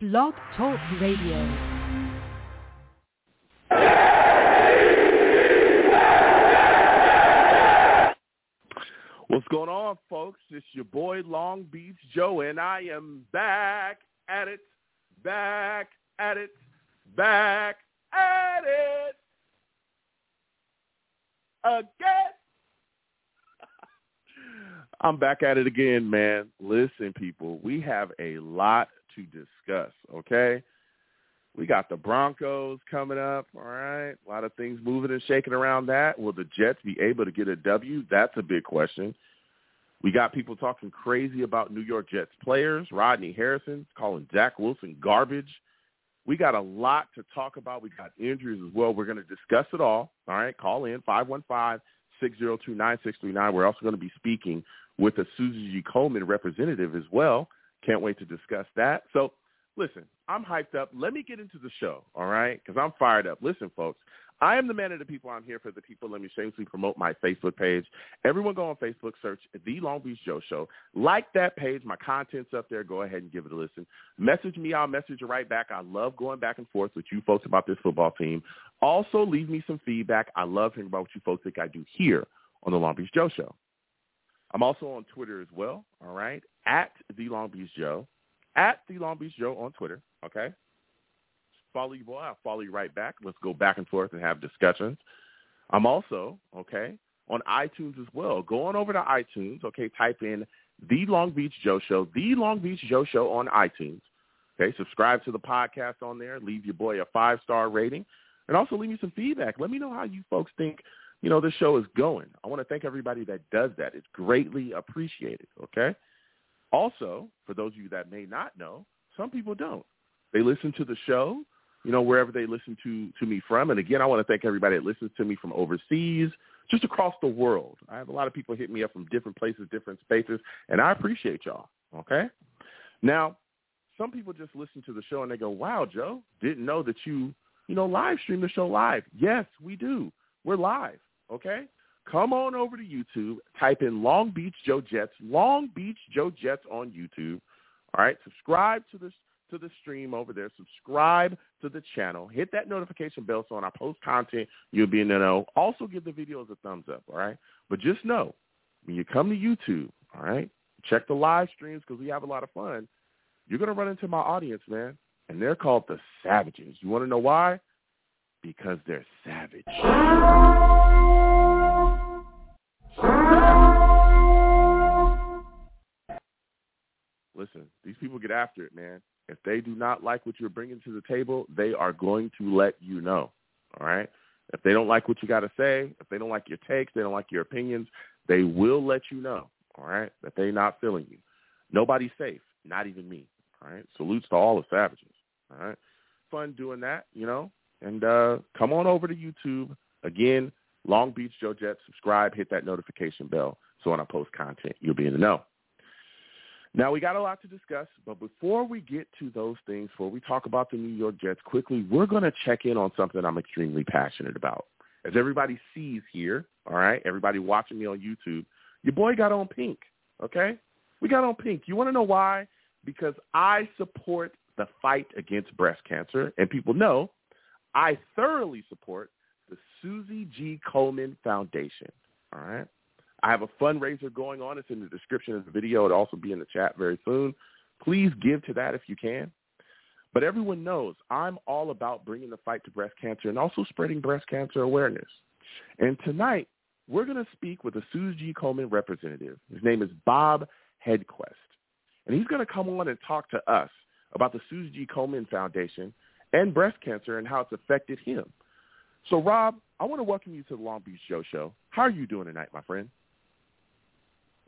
Blog Talk Radio. What's going on, folks? It's your boy Long Beach Joe, and I am back at it, back at it, back at it again. I'm back at it again, man. Listen, people, we have a lot to discuss, okay? We got the Broncos coming up, all right? A lot of things moving and shaking around that. Will the Jets be able to get a W? That's a big question. We got people talking crazy about New York Jets players. Rodney Harrison calling Zach Wilson garbage. We got a lot to talk about. We got injuries as well. We're going to discuss it all. All right, call in 515-602-9639. We're also going to be speaking with a Susie G. Komen representative as well. Can't wait to discuss that. So listen, I'm hyped up. Let me get into the show, all right? Because I'm fired up. Listen, folks, I am the man of the people. I'm here for the people. Let me shamelessly promote my Facebook page. Everyone go on Facebook, search The Long Beach Joe Show. Like that page. My content's up there. Go ahead and give it a listen. Message me. I'll message you right back. I love going back and forth with you folks about this football team. Also, leave me some feedback. I love hearing about what you folks think I do here on The Long Beach Joe Show. I'm also on Twitter as well, all right, at The Long Beach Joe, at The Long Beach Joe on Twitter, okay? Follow you, boy. I'll follow you right back. Let's go back and forth and have discussions. I'm also, okay, on iTunes as well. Go on over to iTunes, okay, type in The Long Beach Joe Show, The Long Beach Joe Show on iTunes. Okay, subscribe to the podcast on there. Leave your boy a five-star rating. And also leave me some feedback. Let me know how you folks think you know, the show is going. I want to thank everybody that does that. It's greatly appreciated, okay? Also, for those of you that may not know, some people don't. They listen to the show, you know, wherever they listen to, to me from. And again, I want to thank everybody that listens to me from overseas, just across the world. I have a lot of people hit me up from different places, different spaces, and I appreciate y'all, okay? Now, some people just listen to the show and they go, wow, Joe, didn't know that you, you know, live stream the show live. Yes, we do. We're live okay? Come on over to YouTube, type in Long Beach Joe Jets, Long Beach Joe Jets on YouTube. All right, subscribe to the to the stream over there. Subscribe to the channel. Hit that notification bell so when I post content, you'll be in the know. Also, give the videos a thumbs up. All right, but just know when you come to YouTube, all right, check the live streams because we have a lot of fun. You're gonna run into my audience, man, and they're called the Savages. You want to know why? Because they're savage. Listen, these people get after it, man. If they do not like what you're bringing to the table, they are going to let you know. All right? If they don't like what you got to say, if they don't like your takes, they don't like your opinions, they will let you know. All right? That they're not feeling you. Nobody's safe, not even me. All right? Salutes to all the savages. All right? Fun doing that, you know? And uh, come on over to YouTube. Again, Long Beach Joe Jets. Subscribe, hit that notification bell so when I post content, you'll be in the know. Now, we got a lot to discuss, but before we get to those things, before we talk about the New York Jets quickly, we're going to check in on something I'm extremely passionate about. As everybody sees here, all right, everybody watching me on YouTube, your boy got on pink, okay? We got on pink. You want to know why? Because I support the fight against breast cancer, and people know I thoroughly support the Susie G. Komen Foundation. All right. I have a fundraiser going on. It's in the description of the video. It'll also be in the chat very soon. Please give to that if you can. But everyone knows I'm all about bringing the fight to breast cancer and also spreading breast cancer awareness. And tonight, we're going to speak with a Susie G. Komen representative. His name is Bob Hedquist. And he's going to come on and talk to us about the Susie G. Komen Foundation and breast cancer and how it's affected him. So, Rob, I want to welcome you to the Long Beach Joe Show. How are you doing tonight, my friend?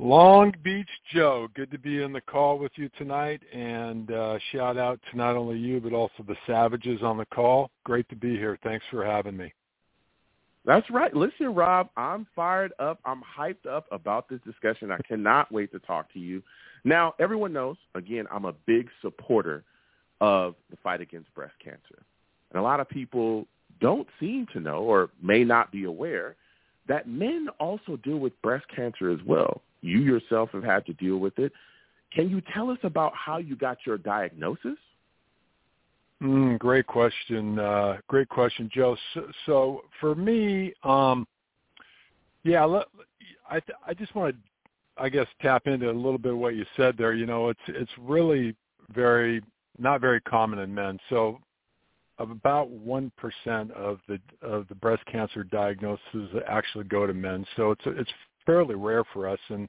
Long Beach Joe, good to be in the call with you tonight, and uh, shout out to not only you but also the Savages on the call. Great to be here. Thanks for having me. That's right. Listen, Rob, I'm fired up. I'm hyped up about this discussion. I cannot wait to talk to you. Now, everyone knows, again, I'm a big supporter of the fight against breast cancer. And a lot of people don't seem to know or may not be aware that men also deal with breast cancer as well. You yourself have had to deal with it. Can you tell us about how you got your diagnosis? Mm, great question. Uh, great question, Joe. So, so for me, um, yeah, I I just want to, I guess, tap into a little bit of what you said there. You know, it's it's really very not very common in men. So, about one percent of the of the breast cancer diagnoses actually go to men. So it's it's fairly rare for us. And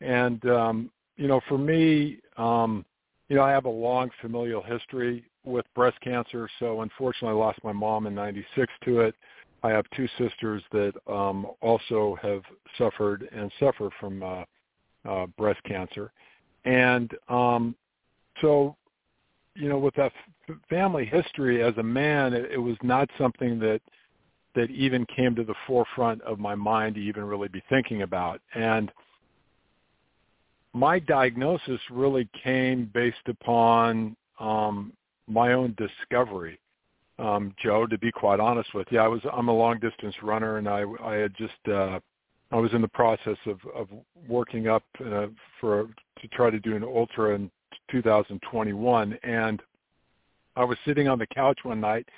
and um, you know, for me, um, you know, I have a long familial history with breast cancer. So unfortunately, I lost my mom in '96 to it. I have two sisters that um, also have suffered and suffer from uh, uh, breast cancer, and um, so you know, with that f- family history as a man, it, it was not something that that even came to the forefront of my mind to even really be thinking about. And my diagnosis really came based upon um, my own discovery. Um, Joe, to be quite honest with you, I was I'm a long distance runner, and I I had just uh, I was in the process of of working up uh, for to try to do an ultra in 2021, and I was sitting on the couch one night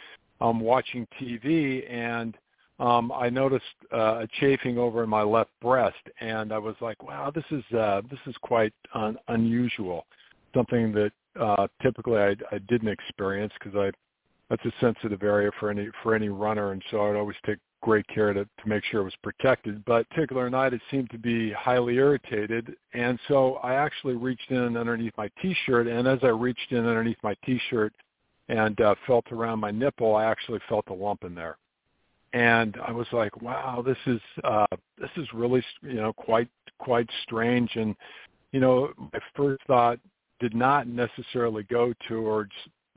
um, watching TV, and um, I noticed uh, a chafing over in my left breast, and I was like, "Wow, this is uh, this is quite un- unusual. Something that uh, typically I, I didn't experience because I that's a sensitive area for any for any runner, and so I'd always take great care to, to make sure it was protected. But particular night, it seemed to be highly irritated, and so I actually reached in underneath my T-shirt, and as I reached in underneath my T-shirt and uh, felt around my nipple, I actually felt a lump in there, and I was like, "Wow, this is uh, this is really you know quite quite strange." And you know, my first thought did not necessarily go towards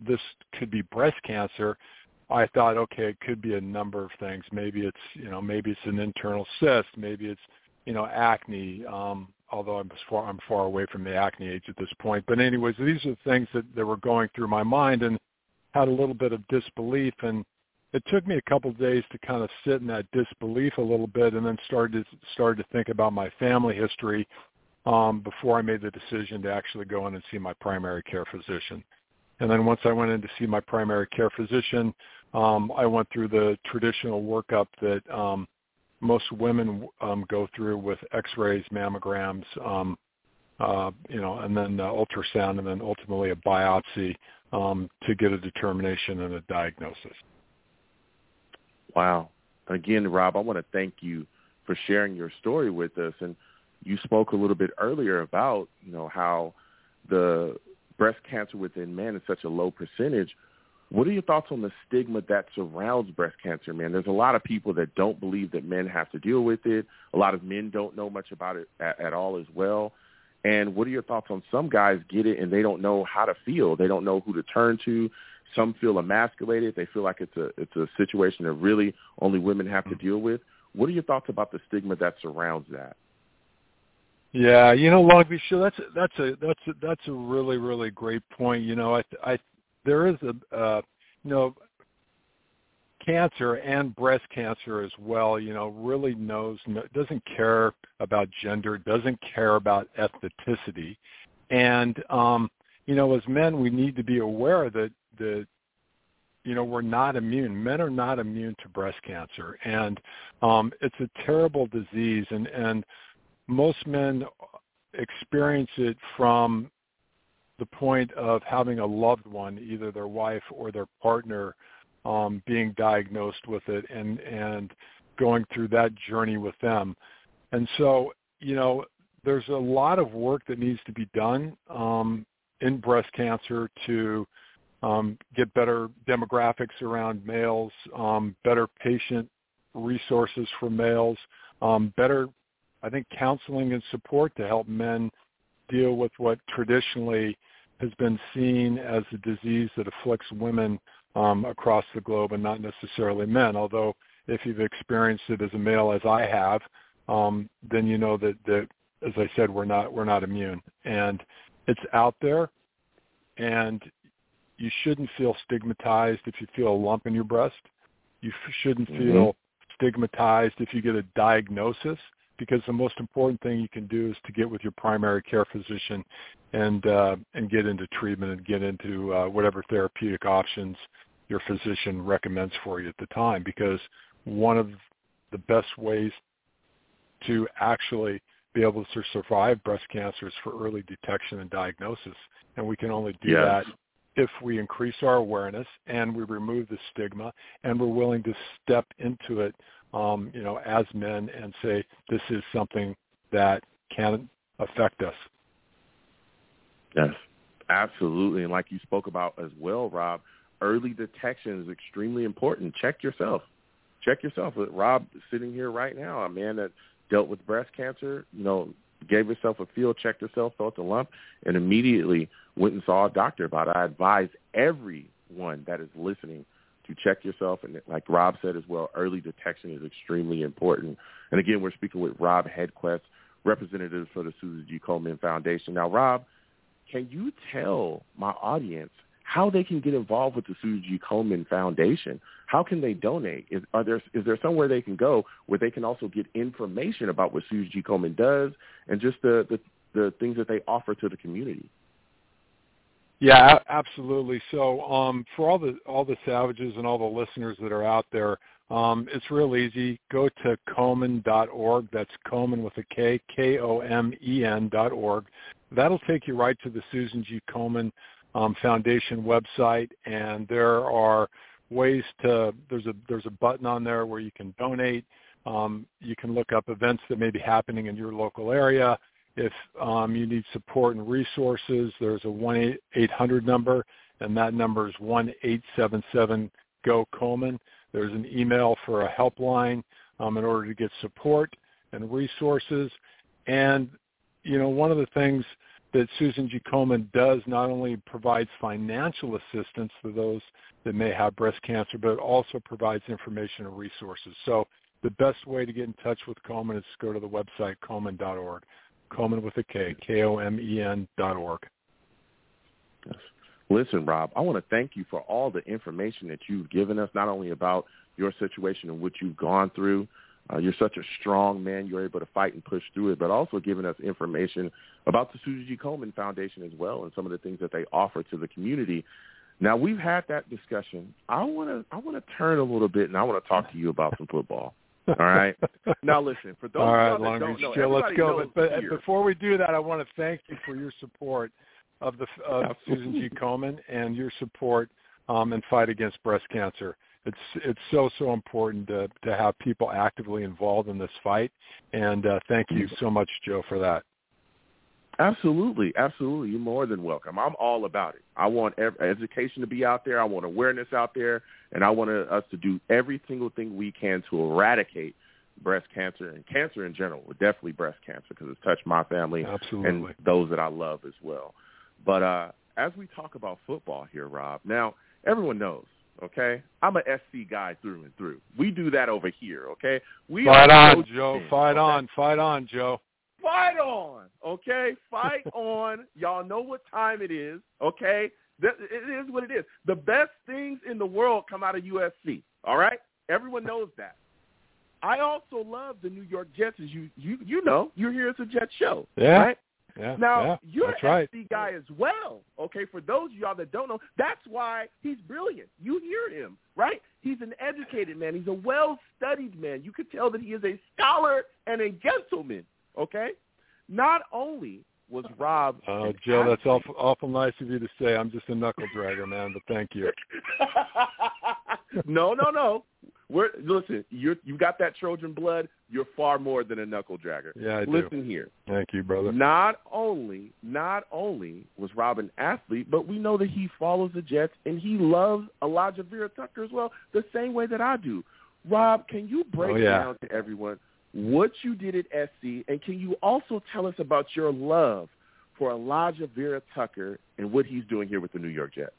this could be breast cancer. I thought, okay, it could be a number of things. Maybe it's, you know, maybe it's an internal cyst. Maybe it's, you know, acne. Um, although I'm far, I'm far away from the acne age at this point. But anyways, these are the things that, that were going through my mind and had a little bit of disbelief. And it took me a couple of days to kind of sit in that disbelief a little bit, and then started to, started to think about my family history um, before I made the decision to actually go in and see my primary care physician. And then once I went in to see my primary care physician, um, I went through the traditional workup that um, most women um, go through with X-rays, mammograms, um, uh, you know, and then uh, ultrasound, and then ultimately a biopsy um, to get a determination and a diagnosis. Wow. Again, Rob, I want to thank you for sharing your story with us. And you spoke a little bit earlier about, you know, how the breast cancer within men is such a low percentage. What are your thoughts on the stigma that surrounds breast cancer, man? There's a lot of people that don't believe that men have to deal with it. A lot of men don't know much about it at, at all as well. And what are your thoughts on some guys get it and they don't know how to feel? They don't know who to turn to. Some feel emasculated. They feel like it's a it's a situation that really only women have to deal with. What are your thoughts about the stigma that surrounds that? Yeah, you know, Long Beach Show. That's that's a that's a, that's a really really great point. You know, I I there is a uh, you know cancer and breast cancer as well. You know, really knows doesn't care about gender, doesn't care about ethnicity, and um, you know, as men, we need to be aware that that you know we're not immune. Men are not immune to breast cancer, and um, it's a terrible disease, and and most men experience it from the point of having a loved one, either their wife or their partner, um, being diagnosed with it and and going through that journey with them. And so, you know, there's a lot of work that needs to be done um, in breast cancer to um, get better demographics around males, um, better patient resources for males, um, better I think counseling and support to help men deal with what traditionally has been seen as a disease that afflicts women um, across the globe and not necessarily men. Although if you've experienced it as a male, as I have, um, then you know that, that, as I said, we're not we're not immune, and it's out there, and you shouldn't feel stigmatized if you feel a lump in your breast. You shouldn't mm-hmm. feel stigmatized if you get a diagnosis because the most important thing you can do is to get with your primary care physician and uh, and get into treatment and get into uh, whatever therapeutic options your physician recommends for you at the time because one of the best ways to actually be able to survive breast cancer is for early detection and diagnosis and we can only do yes. that if we increase our awareness and we remove the stigma and we're willing to step into it um, you know, as men and say this is something that can affect us. Yes, absolutely. And like you spoke about as well, Rob, early detection is extremely important. Check yourself. Check yourself. Rob sitting here right now, a man that dealt with breast cancer, you know, gave herself a feel, checked herself, felt a lump, and immediately went and saw a doctor about it. I advise everyone that is listening to check yourself. And like Rob said as well, early detection is extremely important. And again, we're speaking with Rob Hedquist, representative for the Susan G. Komen Foundation. Now, Rob, can you tell my audience how they can get involved with the Susan G. Komen Foundation? How can they donate? Is, are there, is there somewhere they can go where they can also get information about what Susan G. Komen does and just the, the, the things that they offer to the community? Yeah, absolutely. So um, for all the all the savages and all the listeners that are out there, um, it's real easy. Go to komen.org. That's Komen with a K, K-O-M-E-N dot org. That'll take you right to the Susan G. Komen um, Foundation website, and there are ways to. There's a there's a button on there where you can donate. Um, you can look up events that may be happening in your local area. If um, you need support and resources, there's a 1-800 number, and that number is 1-877-GO-KOMEN. There's an email for a helpline um, in order to get support and resources. And, you know, one of the things that Susan G. Komen does not only provides financial assistance to those that may have breast cancer, but also provides information and resources. So the best way to get in touch with Komen is to go to the website komen.org. Komen with a K, K-O-M-E-N dot org. Listen, Rob, I want to thank you for all the information that you've given us, not only about your situation and what you've gone through. Uh, you're such a strong man. You're able to fight and push through it, but also giving us information about the Susan G. Komen Foundation as well and some of the things that they offer to the community. Now we've had that discussion. I want to I want to turn a little bit and I want to talk to you about some football. All right. Now listen, for those All right, Long Beach know, let's go. But, but before we do that, I want to thank you for your support of the of Susan G. Komen and your support um, and fight against breast cancer. It's it's so so important to to have people actively involved in this fight. And uh, thank you so much, Joe, for that. Absolutely, absolutely. You're more than welcome. I'm all about it. I want ev- education to be out there. I want awareness out there, and I want uh, us to do every single thing we can to eradicate breast cancer and cancer in general. Definitely breast cancer because it's touched my family Absolutely. and those that I love as well. But uh, as we talk about football here, Rob, now everyone knows, okay? I'm a SC guy through and through. We do that over here, okay? We Fight on, Joe. Fight okay? on. Fight on, Joe. Fight on, okay? Fight on. Y'all know what time it is, okay? It is what it is. The best things in the world come out of USC, all right? Everyone knows that. I also love the New York Jets, as you you you know. You're here as a Jets show, Yeah. right? Yeah. Now yeah, you're that's an right. Guy as well. Okay, for those of y'all that don't know, that's why he's brilliant. You hear him, right? He's an educated man. He's a well-studied man. You could tell that he is a scholar and a gentleman. Okay. Not only was Rob, Oh, an Joe, that's athlete- awful, awful nice of you to say. I'm just a knuckle dragger, man, but thank you. no, no, no. We're listen. You you got that Trojan blood. You're far more than a knuckle dragger. Yeah, I do. Listen here. Thank you, brother. Not only not only was Rob an athlete, but we know that he follows the Jets and he loves Alijah Vera-Tucker as well, the same way that I do. Rob, can you break Oh, yeah. down to everyone what you did at SC, and can you also tell us about your love for Elijah Vera Tucker and what he's doing here with the New York Jets?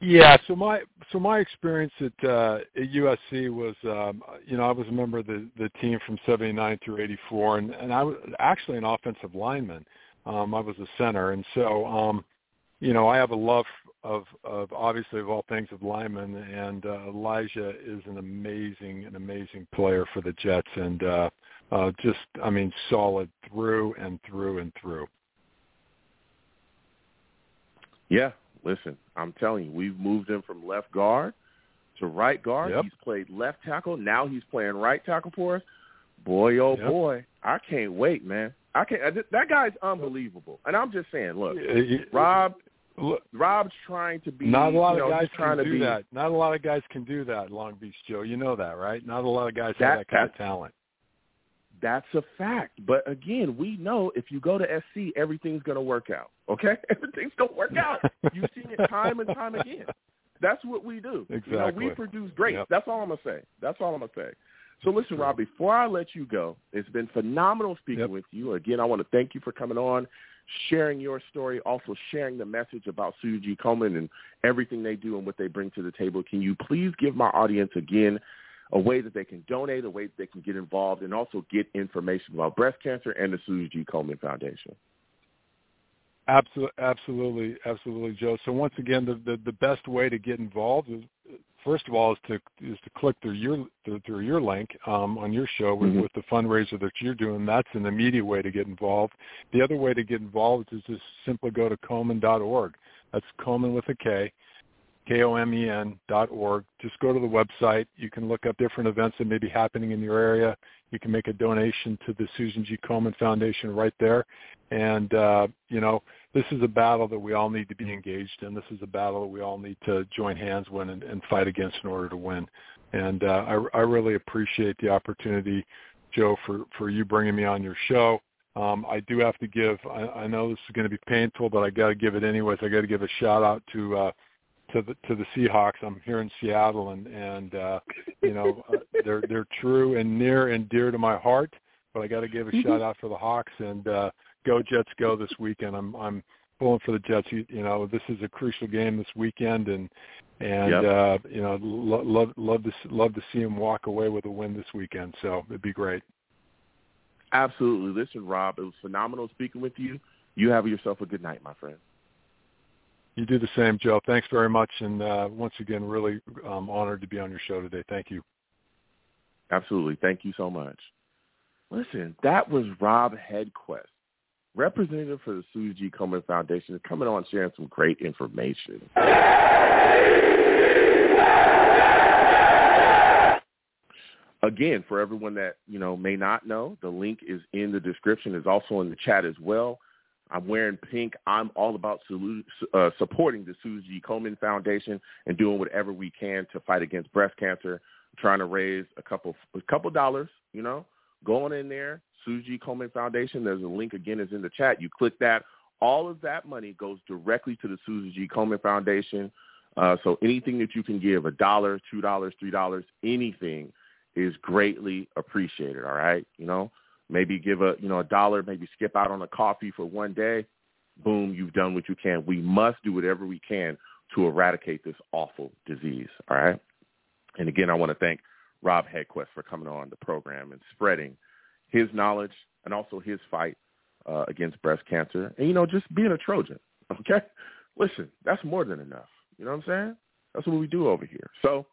Yeah, so my so my experience at uh at USC was um you know, I was a member of the the team from 79 through 84 and and I was actually an offensive lineman. Um I was a center and so um you know, I have a love of of obviously of all things of Lyman, and uh, Elijah is an amazing an amazing player for the Jets, and uh, uh, just I mean solid through and through and through. Yeah, listen, I'm telling you, we've moved him from left guard to right guard. Yep. He's played left tackle. Now he's playing right tackle for us. Boy, oh Yep. boy, I can't wait, man. I can't. I That guy's unbelievable. And I'm just saying, look, Uh, Rob, look, Rob's trying to be. not a lot you know, of guys trying can to do be, that. Not a lot of guys can do that, Long Beach Joe. You know that, right? Not a lot of guys That- have that kind of talent. That's a fact. But again, we know if you go to SC, everything's going to work out. Okay, everything's going to work out. You've seen it time and time again. That's what we do. You know, we produce great. Yep. That's all I'm gonna say. That's all I'm gonna say. So listen, Rob, before I let you go, it's been phenomenal speaking Yep. with you. Again, I want to thank you for coming on, sharing your story, also sharing the message about Suji Komen and everything they do and what they bring to the table. Can you please give my audience again a way that they can donate, a way that they can get involved, and also get information about breast cancer and the Suji Komen Foundation? Absolutely, absolutely, absolutely, Joe. So once again, the, the the best way to get involved is, first of all, is to is to click through your through, through your link um, on your show with, Mhm. with the fundraiser that you're doing. That's an immediate way to get involved. The other way to get involved is just simply go to Komen.org. That's Komen with a K, K-O-M-E-N dot org. Just go to the website. You can look up different events that may be happening in your area. You can make a donation to the Susan G. Komen Foundation right there. And, uh, you know, this is a battle that we all need to be engaged in. This is a battle that we all need to join hands with and, and fight against in order to win. And uh, I, I really appreciate the opportunity, Joe, for, for you bringing me on your show. Um, I do have to give. I, I know this is going to be painful, but I got to give it anyways. I got to give a shout out to uh, to the to the Seahawks. I'm here in Seattle, and and uh, you know uh, they're they're true and near and dear to my heart. But I got to give a shout out for the Hawks and uh, go Jets go this weekend. I'm I'm pulling for the Jets. You, you know this is a crucial game this weekend, and and Yep. uh, you know lo- love love to love to see them walk away with a win this weekend. So it'd be great. Absolutely. Listen, Rob, it was phenomenal speaking with you. You have yourself a good night, my friend. You do the same, Joe. Thanks very much, and uh, once again, really um, honored to be on your show today. Thank you. Absolutely. Thank you so much. Listen, that was Rob Hedquist, representative for the Sue G. Komen Foundation, coming on sharing some great information. Again, for everyone that you know may not know, the link is in the description. is also in the chat as well. I'm wearing pink. I'm all about uh, supporting the Sue G. Komen Foundation and doing whatever we can to fight against breast cancer. trying to raise a couple a couple dollars. You know, going in there, Sue G. Komen Foundation. There's a link again is in the chat. You click that. All of that money goes directly to the Susan G. Komen Foundation. Uh, so anything that you can give, a dollar, two dollars, three dollars, anything is greatly appreciated. All right, you know, maybe give a you know a dollar, maybe skip out on a coffee for one day. Boom, you've done what you can. We must do whatever we can to eradicate this awful disease. All right. And again, I want to thank Rob Hedquist for coming on the program and spreading his knowledge and also his fight uh, against breast cancer. And, you know, just being a Trojan, okay? Listen, that's more than enough. You know what I'm saying? That's what we do over here. So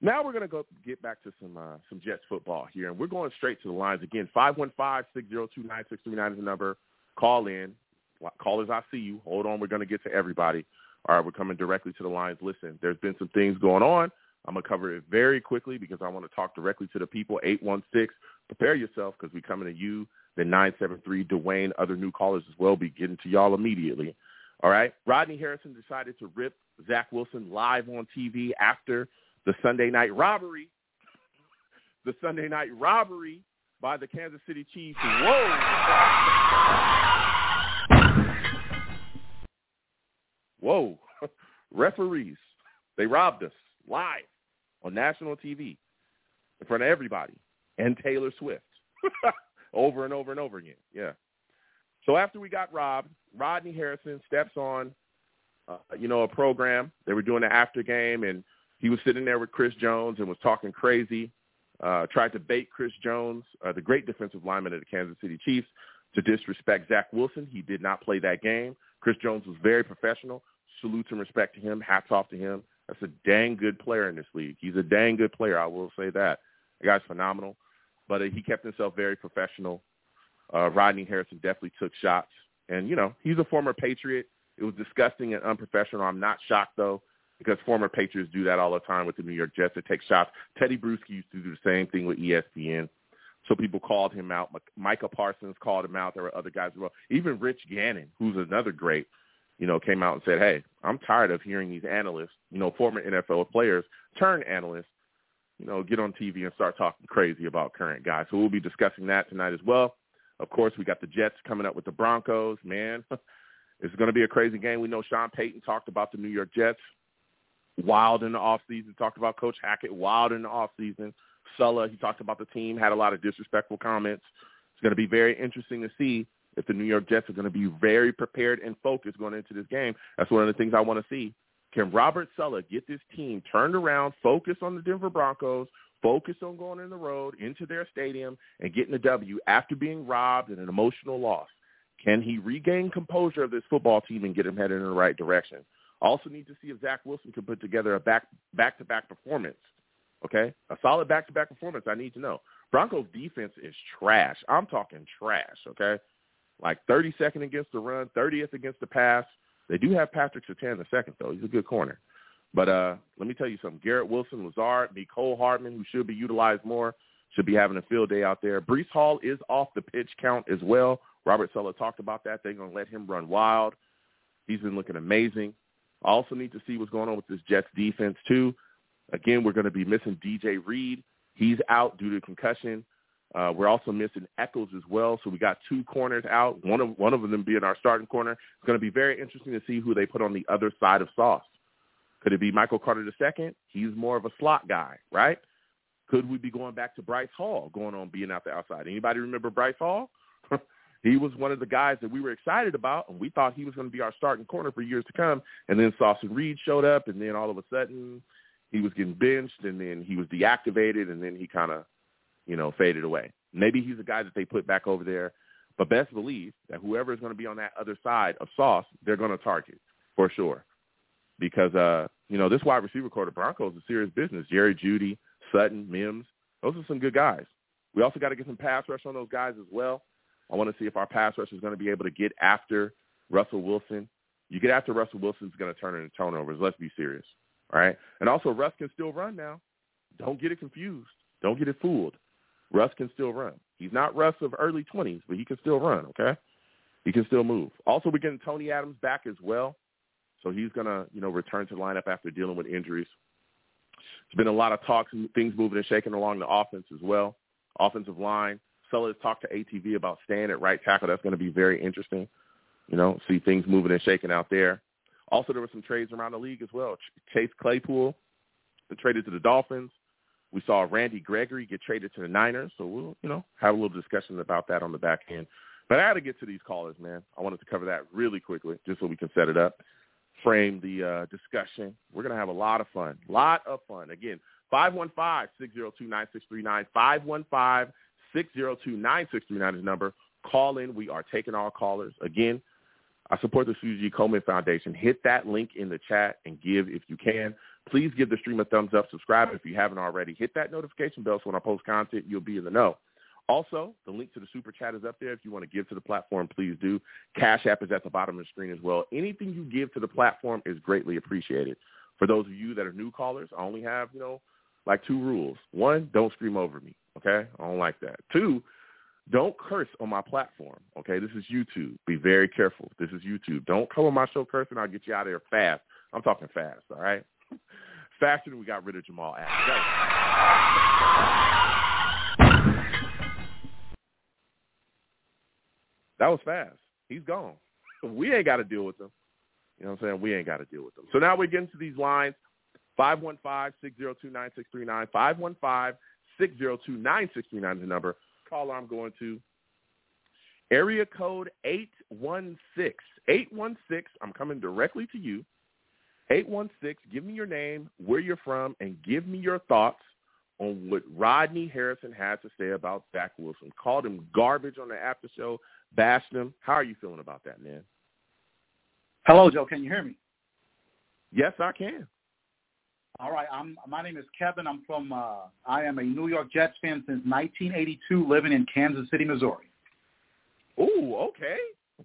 now we're going to go get back to some uh, some Jets football here, and we're going straight to the lines again. 515-602-9639 is the number. Call in. Callers, I see you. Hold on. We're going to get to everybody. All right, we're coming directly to the lines. Listen, there's been some things going on. I'm going to cover it very quickly because I want to talk directly to the people. 816, prepare yourself because we're coming to you. Then 973, Dwayne, other new callers as well. Be getting to y'all immediately. All right. Rodney Harrison decided to rip Zach Wilson live on TV after the Sunday night robbery. The Sunday night robbery by the Kansas City Chiefs. Whoa. Whoa. Referees. They robbed us live on national TV in front of everybody and Taylor Swift over and over and over again. Yeah. So after we got robbed, Rodney Harrison steps on, uh, you know, a program. They were doing the after game, and he was sitting there with Chris Jones and was talking crazy. Uh, tried to bait Chris Jones, uh, the great defensive lineman of the Kansas City Chiefs, to disrespect Zach Wilson. He did not play that game. Chris Jones was very professional, salute and respect to him. Hats off to him. That's a dang good player in this league. He's a dang good player. I will say that. The guy's phenomenal, but uh, he kept himself very professional. Uh, Rodney Harrison definitely took shots, and you know he's a former Patriot. It was disgusting and unprofessional. I'm not shocked though, because former Patriots do that all the time with the New York Jets. They take shots. Tedy Bruschi used to do the same thing with ESPN. So people called him out. Micah Parsons called him out. There were other guys as well. Even Rich Gannon, who's another great, you know, came out and said, "Hey, I'm tired of hearing these analysts, you know, former NFL players turn analysts, you know, get on TV and start talking crazy about current guys." So we'll be discussing that tonight as well. Of course, we got the Jets coming up with the Broncos. Man, it's going to be a crazy game. We know Sean Payton talked about the New York Jets wild in the off season. Talked about Coach Hackett wild in the off season. Saleh, he talked about the team, had a lot of disrespectful comments. It's going to be very interesting to see if the New York Jets are going to be very prepared and focused going into this game. That's one of the things I want to see. Can Robert Saleh get this team turned around, focus on the Denver Broncos, focus on going in the road into their stadium and getting a W after being robbed and an emotional loss? Can he regain composure of this football team and get them headed in the right direction? Also need to see if Zach Wilson can put together a back back-to-back performance Okay, a solid back-to-back performance. I need to know. Broncos defense is trash. I'm talking trash. Okay, like 32nd against the run, 30th against the pass. They do have Patrick Surtain the second though. He's a good corner. But uh, let me tell you something. Garrett Wilson, Lazard, Mecole Hardman, who should be utilized more, should be having a field day out there. Breece Hall is off the pitch count as well. Robert Saleh talked about that. They're going to let him run wild. He's been looking amazing. I also need to see what's going on with this Jets defense too. Again, we're going to be missing DJ Reed. He's out due to concussion. Uh, we're also missing Echols as well. So we got two corners out. One of one of them being our starting corner. It's going to be very interesting to see who they put on the other side of Sauce. Could it be Michael Carter II? He's more of a slot guy, right? Could we be going back to Bryce Hall going on being out the outside? Anybody remember Bryce Hall? he was one of the guys that we were excited about, and we thought he was going to be our starting corner for years to come. And then Sauce and Reed showed up, and then all of a sudden he was getting benched and then he was deactivated and then he kind of, you know, faded away. Maybe he's a guy that they put back over there, but best believe that whoever is going to be on that other side of Sauce, they're going to target for sure. Because, uh, you know, this wide receiver core, the Broncos, is serious business. Jerry Jeudy, Sutton, Mims, those are some good guys. We also got to get some pass rush on those guys as well. I want to see if our pass rush is going to be able to get after Russell Wilson. You get after Russell Wilson, going to turn into turnovers. Let's be serious. All right. And also Russ can still run now. Don't get it confused. Don't get it fooled. Russ can still run. He's not Russ of early 20s, but he can still run, okay? He can still move. Also, we're getting Tony Adams back as well. So he's going to, you know, return to the lineup after dealing with injuries. There's been a lot of talks and things moving and shaking along the offense as well. Offensive line. Saleh has talked to ATV about staying at right tackle. That's going to be very interesting. You know, see things moving and shaking out there. Also, there were some trades around the league as well. Chase Claypool traded to the Dolphins. We saw Randy Gregory get traded to the Niners. So we'll, you know, have a little discussion about that on the back end. But I had to get to these callers, man. I wanted to cover that really quickly just so we can set it up, frame the uh, discussion. We're going to have a lot of fun, lot of fun. Again, 515-602-9639, 515-602-9639 is number. Call in. We are taking all callers. Again, I support the Susie Komen Foundation. Hit that link in the chat and give if you can. Please give the stream a thumbs up. Subscribe if you haven't already. Hit that notification bell so when I post content, you'll be in the know. Also, the link to the super chat is up there. If you want to give to the platform, please do. Cash App is at the bottom of the screen as well. Anything you give to the platform is greatly appreciated. For those of you that are new callers, I only have, you know, like two rules. One, don't scream over me. Okay? I don't like that. Two, don't curse on my platform, okay? This is YouTube. Be very careful. This is YouTube. Don't come on my show cursing. I'll get you out of there fast. I'm talking fast, all right? Faster than we got rid of Jamal Adams. That was fast. He's gone. We ain't got to deal with him. You know what I'm saying? We ain't got to deal with them. So now we get into these lines. 515-602-9639. 515-602-9639 is the number caller I'm going to. Area code 816. 816, I'm coming directly to you. 816, give me your name, where you're from, and give me your thoughts on what Rodney Harrison had to say about Zach Wilson. Called him garbage on the after show, bashed him. How are you feeling about that, man? Hello, Joe. Can you hear me? Yes, I can. All right. I'm. My name is Kevin. I'm from. Uh, I am a New York Jets fan since 1982, living in Kansas City, Missouri. Oh, okay.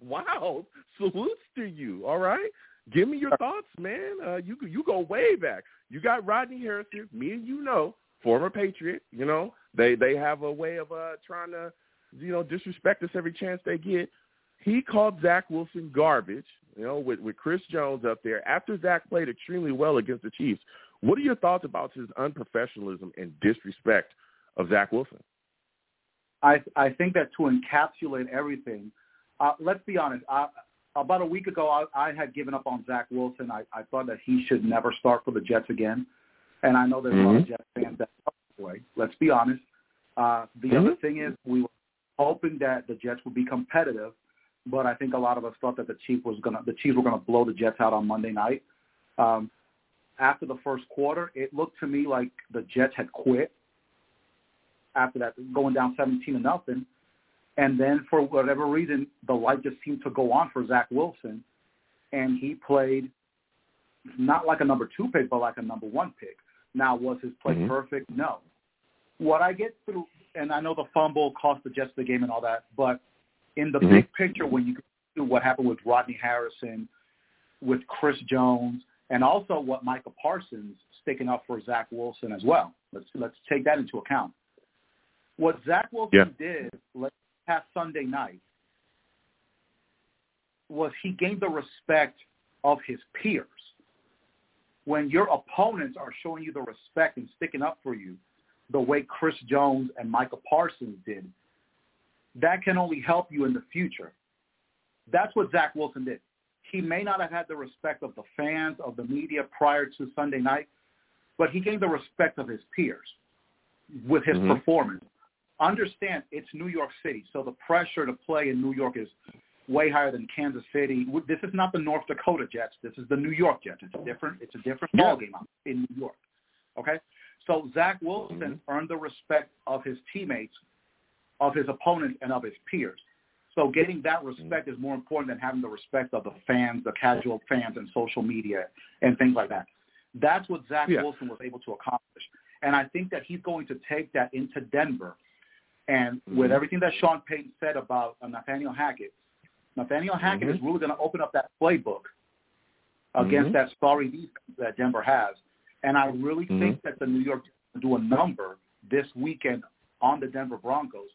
Wow. Salutes to you. All right. Give me your thoughts, man. Uh, you you go way back. You got Rodney Harrison. Me and you know, former Patriot. You know, they they have a way of uh trying to, you know, disrespect us every chance they get. He called Zach Wilson garbage. You know, with with Chris Jones up there after Zach played extremely well against the Chiefs. What are your thoughts about his unprofessionalism and disrespect of Zach Wilson? I I think that to encapsulate everything, uh, let's be honest. I, about a week ago, I, I had given up on Zach Wilson. I, I thought that he should never start for the Jets again, and I know there's mm-hmm. a lot of mm-hmm. Jets fans that way. Let's be honest. Uh, the mm-hmm. other thing is we were hoping that the Jets would be competitive, but I think a lot of us thought that the Chiefs was gonna the Chiefs were gonna blow the Jets out on Monday night. Um, after the first quarter, it looked to me like the Jets had quit after that, going down 17 to nothing. And then for whatever reason, the light just seemed to go on for Zach Wilson, and he played not like a number two pick, but like a number one pick. Now, was his play mm-hmm. perfect? No. What I get through, and I know the fumble cost the Jets the game and all that, but in the mm-hmm. big picture, when you do what happened with Rodney Harrison, with Chris Jones, and also what Michael Parsons sticking up for Zach Wilson as well. Let's let's take that into account. What Zach Wilson yeah. did past Sunday night was he gained the respect of his peers. When your opponents are showing you the respect and sticking up for you the way Chris Jones and Michael Parsons did, that can only help you in the future. That's what Zach Wilson did. He may not have had the respect of the fans, of the media prior to Sunday night, but he gained the respect of his peers with his mm-hmm. performance understand it's New York City, so the pressure to play in New York is way higher than Kansas City. This is not the North Dakota Jets. This is the New York Jets. It's a different. It's a different yeah. ball game in New York. Okay, so Zach Wilson mm-hmm. earned the respect of his teammates, of his opponents, and of his peers. So getting that mm-hmm. respect is more important than having the respect of the fans, the casual fans, and social media and things like that. That's what Zach yeah. Wilson was able to accomplish. And I think that he's going to take that into Denver and mm-hmm. with everything that Sean Payton said about uh, Nathaniel Hackett, Nathaniel Hackett mm-hmm. is really going to open up that playbook against mm-hmm. that sorry defense that Denver has. And I really mm-hmm. think that the New York do a number this weekend on the Denver Broncos.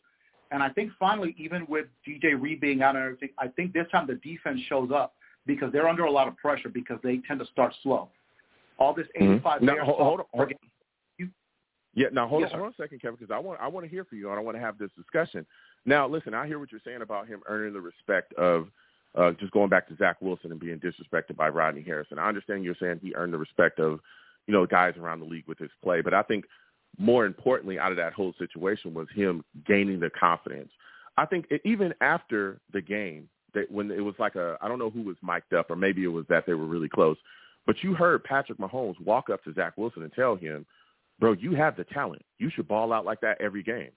And I think finally, even with DJ Reed being out and everything, I think this time the defense shows up because they're under a lot of pressure because they tend to start slow. All this mm-hmm. 85 now, hold, hold, hold, yeah. Now hold, yes, on, hold on a second, Kevin, because I want I want to hear from you and I want to have this discussion. Now, listen, I hear what you're saying about him earning the respect of uh, just going back to Zach Wilson and being disrespected by Rodney Harrison. I understand you're saying he earned the respect of you know guys around the league with his play, but I think more importantly out of that whole situation was him gaining the confidence. I think even after the game, that when it was like a I don't know who was mic'd up or maybe it was that they were really close, but you heard Patrick Mahomes walk up to Zach Wilson and tell him bro, you have the talent. You should ball out like that every game.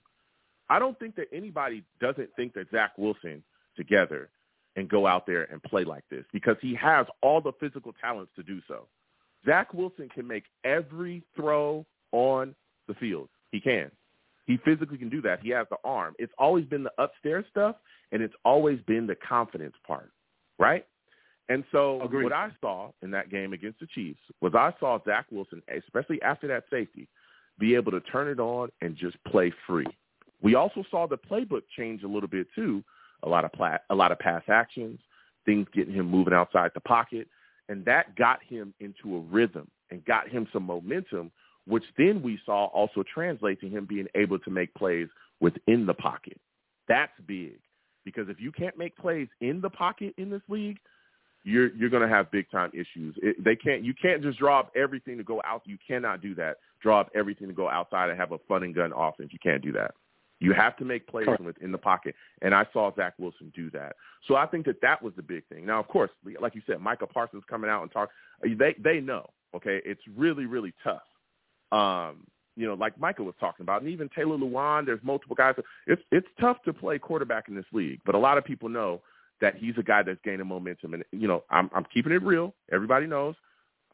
I don't think that anybody doesn't think that Zach Wilson together and go out there and play like this because he has all the physical talents to do so. Zach Wilson can make every throw on the field. He can. He physically can do that. He has the arm. It's always been the upstairs stuff, and it's always been the confidence part, right? And so Agreed. what I saw in that game against the Chiefs was I saw Zach Wilson, especially after that safety, be able to turn it on and just play free. We also saw the playbook change a little bit too. A lot of pla- a lot of pass actions, things getting him moving outside the pocket, and that got him into a rhythm and got him some momentum, which then we saw also translate to him being able to make plays within the pocket. That's big because if you can't make plays in the pocket in this league, you're you're going to have big time issues. It, they can't you can't just drop everything to go out. You cannot do that. Drop everything to go outside and have a fun and gun offense. You can't do that. You have to make plays within the pocket, and I saw Zach Wilson do that. So I think that that was the big thing. Now, of course, like you said, Micah Parsons coming out and talk. They they know. Okay, it's really really tough. Um, you know, like Micah was talking about, and even Taylor Lewan. There's multiple guys. It's it's tough to play quarterback in this league, but a lot of people know that he's a guy that's gaining momentum. And you know, I'm I'm keeping it real. Everybody knows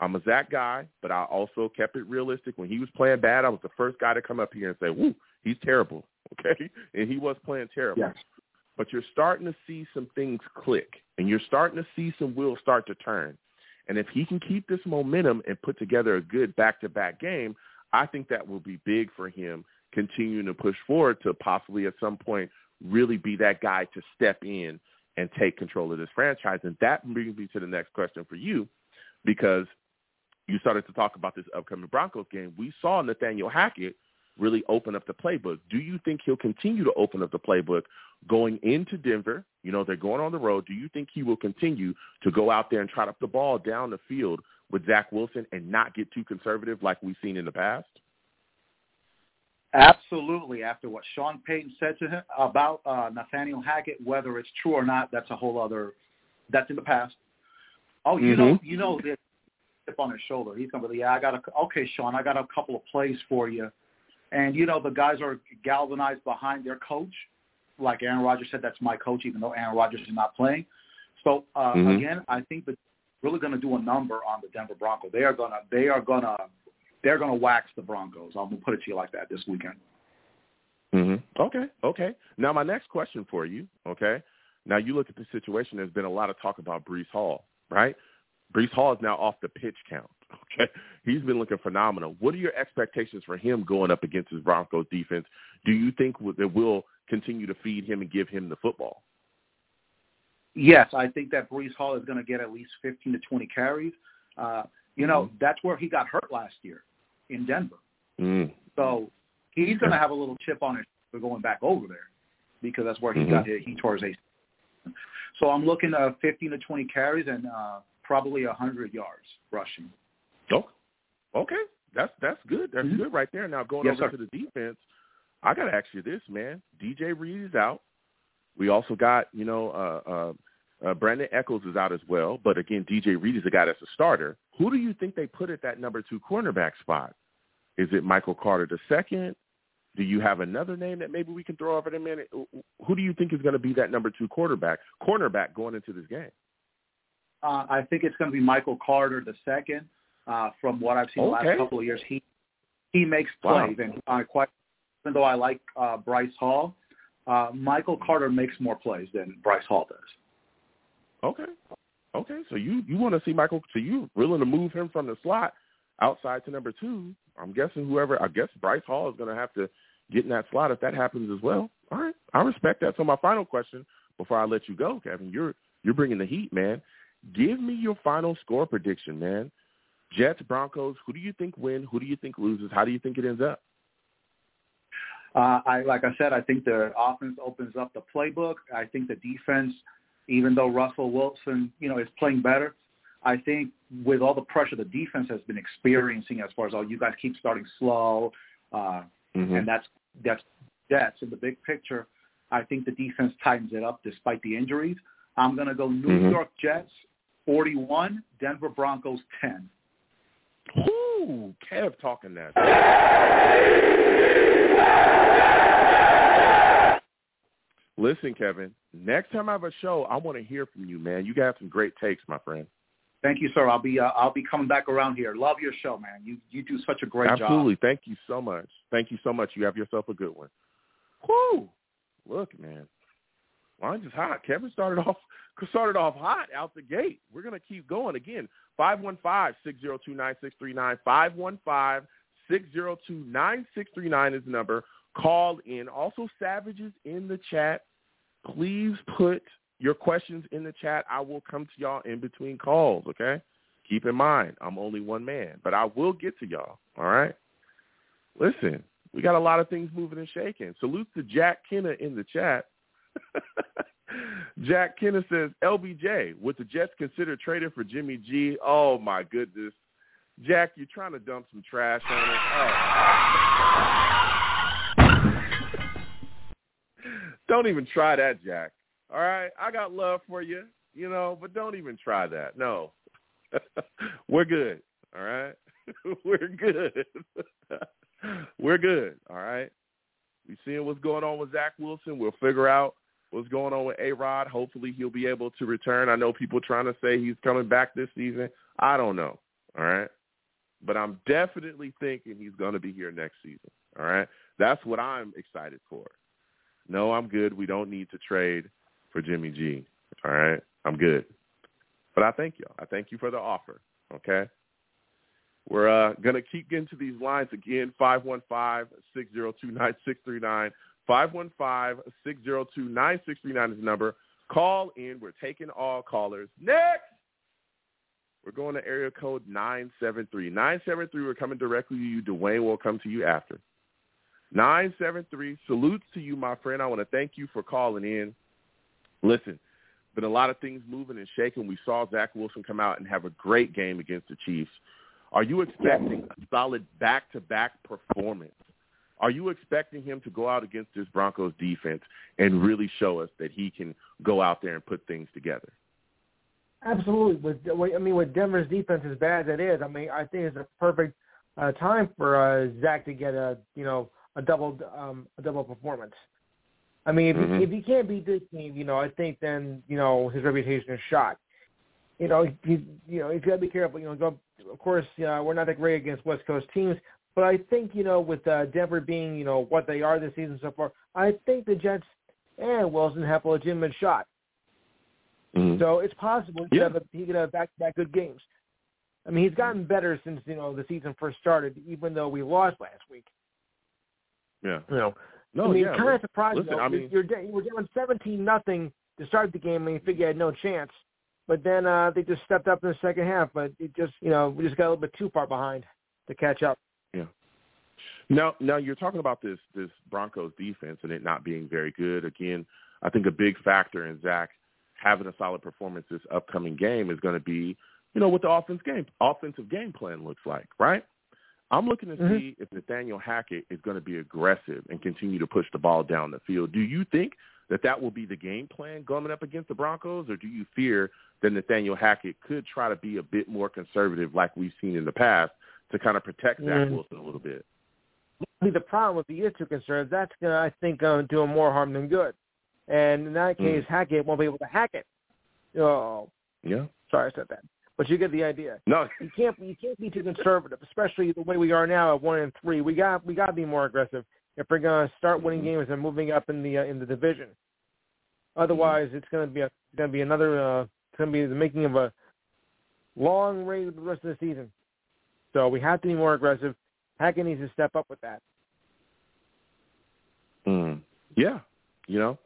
I'm a Zach guy, but I also kept it realistic. When he was playing bad, I was the first guy to come up here and say, "Woo, he's terrible." Okay, and he was playing terrible. Yes. But you're starting to see some things click, and you're starting to see some wheels start to turn. And if he can keep this momentum and put together a good back-to-back game, I think that will be big for him continuing to push forward to possibly at some point really be that guy to step in and take control of this franchise. And that brings me to the next question for you, because you started to talk about this upcoming Broncos game. We saw Nathaniel Hackett really open up the playbook. Do you think he'll continue to open up the playbook going into Denver? You know, they're going on the road. Do you think he will continue to go out there and trot up the ball down the field with Zach Wilson and not get too conservative like we've seen in the past? Absolutely. After what Sean Payton said to him about uh, Nathaniel Hackett, whether it's true or not, that's a whole other. That's in the past. Oh, you Mm-hmm. know, you know this chip on his shoulder. He's gonna be, yeah, I got a okay, Sean, I got a couple of plays for you, and you know the guys are galvanized behind their coach. Like Aaron Rodgers said, that's my coach, even though Aaron Rodgers is not playing. So uh, Mhm. again, I think that really going to do a number on the Denver Broncos. They are gonna, they are gonna, they're gonna wax the Broncos. I'm gonna put it to you like that this weekend. hmm Okay, okay. Now my next question for you, okay? Now you look at the situation. There's been a lot of talk about Breece Hall, right? Breece Hall is now off the pitch count. Okay, he's been looking phenomenal. What are your expectations for him going up against his Broncos defense? Do you think that will continue to feed him and give him the football? Yes, I think that Breece Hall is going to get at least 15 to 20 carries. Uh, you know, that's where he got hurt last year in Denver. Mm. So he's going to have a little chip on his shoulder going back over there because that's where he Mhm. got hit. He tore his ACL. So I'm looking at 15 to 20 carries and uh, probably 100 yards rushing. Oh, okay. That's that's good. That's Mhm. good right there. Now going Yes, over sir. to the defense, I got to ask you this, man. DJ Reed is out. We also got you know uh, uh, uh, Brandon Echols is out as well. But again, DJ Reed is the guy that's a starter. Who do you think they put at that number two cornerback spot? Is it Michael Carter the second? Do you have another name that maybe we can throw over a minute? Who do you think is going to be that number two quarterback, cornerback going into this game? Uh, I think it's going to be Michael Carter the second. Uh, from what I've seen the last couple of years, he he makes Wow. plays, and I quite even though I like uh, Bryce Hall, uh, Michael Carter makes more plays than Bryce Hall does. Okay. Okay. So you you want to see Michael? So you willing to move him from the slot outside to number two? I'm guessing whoever. I guess Bryce Hall is going to have to get in that slot if that happens as well. All right. I respect that. So my final question before I let you go, Kevin, you're you're bringing the heat, man. Give me your final score prediction, man. Jets, Broncos. Who do you think win? Who do you think loses? How do you think it ends up? Uh, I like I said, I think the offense opens up the playbook. I think the defense, even though Russell Wilson, you know, is playing better, I think with all the pressure the defense has been experiencing, as far as oh, you guys keep starting slow, uh, Mm-hmm. and that's that's Jets in the big picture. I think the defense tightens it up despite the injuries. I'm going to go New Mhm. York Jets 41, Denver Broncos 10. Ooh, Kev talking that. Listen, Kevin, next time I have a show, I want to hear from you, man. You got some great takes, my friend. Thank you, sir. I'll be uh, I'll be coming back around here. Love your show, man. You you do such a great Absolutely. job. Absolutely. Thank you so much. Thank you so much. You have yourself a good one. Whoo! Look, man. Mine's just hot. Kevin started off started off hot out the gate. We're gonna keep going again. Five one five six zero two nine six three nine. Five one five six zero two nine six three nine is the number. Call in. Also, Savages in the chat. Please put your questions in the chat. I will come to y'all in between calls. Okay. Keep in mind, I'm only one man, but I will get to y'all. All right. Listen, we got a lot of things moving and shaking. Salute to Jack Kenna in the chat. Jack Kenna says, LBJ, would the Jets consider trading for Jimmy G? Oh, my goodness. Jack, you're trying to dump some trash on us. Oh. Don't even try that, Jack. All right? I got love for you, you know, but don't even try that. No. We're good. All right? We're good. We're good. All right? We seeing what's going on with Zach Wilson. We'll figure out what's going on with A Rod. Hopefully he'll be able to return. I know people trying to say he's coming back this season. I don't know. All right. But I'm definitely thinking he's going to be here next season. All right. That's what I'm excited for. No, I'm good. We don't need to trade for Jimmy G. All right. I'm good. But I thank you. I thank you for the offer. Okay. We're uh, going to keep getting to these lines again, 515-602-9639. 515-602-9639 is the number. Call in. We're taking all callers. Next, we're going to area code 973. 973, we're coming directly to you. Dwayne will come to you after. 973, salutes to you, my friend. I want to thank you for calling in. Listen, been a lot of things moving and shaking. We saw Zach Wilson come out and have a great game against the Chiefs. Are you expecting a solid back-to-back performance? Are you expecting him to go out against this Broncos defense and really show us that he can go out there and put things together? Absolutely. With I mean, with Denver's defense as bad as it is, I mean, I think it's a perfect uh, time for uh, Zach to get a you know a double um, a double performance. I mean, if, mm-hmm. if he can't beat this team, you know, I think then you know his reputation is shot. You know, he you know he's got to be careful. You know, go, of course, uh, we're not that great against West Coast teams, but I think you know with uh, Denver being you know what they are this season so far, I think the Jets and Wilson have a legitimate shot. Mm-hmm. So it's possible he yeah. could have a, he could have back-to-back good games. I mean, he's gotten better since you know the season first started, even though we lost last week. Yeah. You know, no, I mean, yeah, kind of surprising. Listen, though. I mean, you're you were down seventeen nothing to start the game, and you figure you had no chance. But then uh, they just stepped up in the second half. But it just, you know, we just got a little bit too far behind to catch up. Yeah. Now, now you're talking about this this Broncos defense and it not being very good. Again, I think a big factor in Zach having a solid performance this upcoming game is going to be, you know, what the offense game offensive game plan looks like, right? I'm looking to mm-hmm. see if Nathaniel Hackett is going to be aggressive and continue to push the ball down the field. Do you think that that will be the game plan going up against the Broncos, or do you fear that Nathaniel Hackett could try to be a bit more conservative, like we've seen in the past, to kind of protect Zach mm-hmm. Wilson a little bit? The problem if he is too conservative, that's going to, I think, uh, do him more harm than good. And in that case, mm. Hackett won't be able to hack it. Oh, yeah. Sorry, I said that, but you get the idea. No, you can't. You can't be too conservative, especially the way we are now at one and three. We got we got to be more aggressive if we're going to start winning mm-hmm. games and moving up in the uh, in the division. Otherwise, it's going to be a going to be another. Uh, it's going to be the making of a long race the rest of the season. So we have to be more aggressive. Hackett needs to step up with that. Mm. Yeah, you know,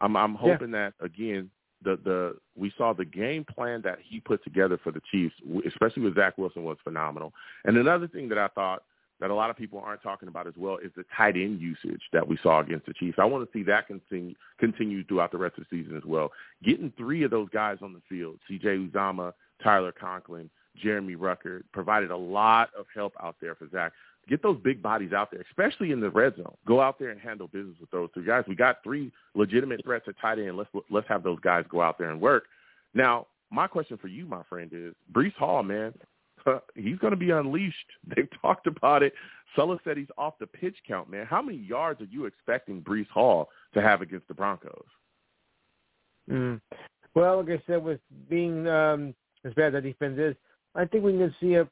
I'm I'm hoping yeah. that again the the we saw the game plan that he put together for the Chiefs, especially with Zach Wilson, was phenomenal. And another thing that I thought that a lot of people aren't talking about as well is the tight end usage that we saw against the Chiefs. I want to see that continue continue throughout the rest of the season as well. Getting three of those guys on the field, C.J. Uzomah, Tyler Conklin, Jeremy Ruckert, provided a lot of help out there for Zach get those big bodies out there, especially in the red zone. Go out there and handle business with those three guys. We got three legitimate threats at tight end. Let's let's have those guys go out there and work. Now, my question for you, my friend, is Breece Hall, man. he's going to be unleashed. They've talked about it. Saleh said he's off the pitch count, man. How many yards are you expecting Breece Hall to have against the Broncos? Mm. Well, like I said, with being um, as bad as that defense is, I think we can see a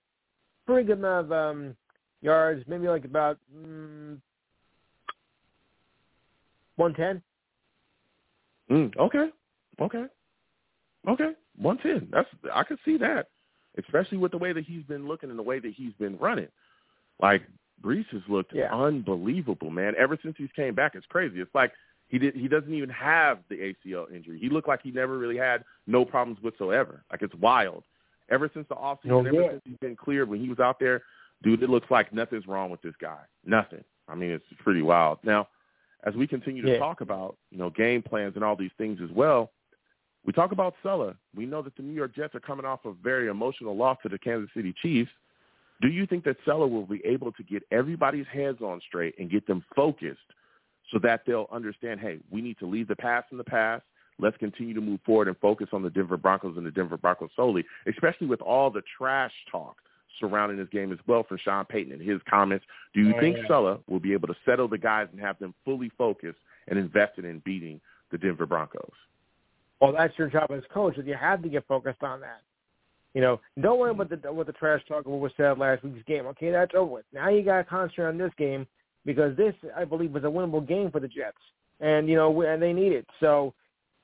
pretty good amount of um, yards, maybe like about mm, 110. Mm, okay. Okay. Okay. 110. That's I can see that. Especially with the way that he's been looking and the way that he's been running. Like Breece has looked yeah. unbelievable, man. Ever since he's came back, it's crazy. It's like he did he doesn't even have the ACL injury. He looked like he never really had no problems whatsoever. Like it's wild. Ever since the offseason, no, ever since he's been cleared when he was out there dude, it looks like nothing's wrong with this guy. Nothing. I mean, it's pretty wild. Now, as we continue to yeah. talk about, you know, game plans and all these things as well, we talk about Saleh. We know that the New York Jets are coming off a very emotional loss to the Kansas City Chiefs. Do you think that Saleh will be able to get everybody's heads on straight and get them focused so that they'll understand, hey, we need to leave the past in the past. Let's continue to move forward and focus on the Denver Broncos and the Denver Broncos solely, especially with all the trash talk surrounding this game as well from Sean Payton and his comments. Do you oh, think yeah. Saleh will be able to settle the guys and have them fully focused and invested in beating the Denver Broncos? Well, that's your job as coach. You have to get focused on that. You know, don't worry about the what the trash talk what was said last week's game. Okay, that's over with. Now you got to concentrate on this game because this, I believe, was a winnable game for the Jets, and you know, and they need it. So,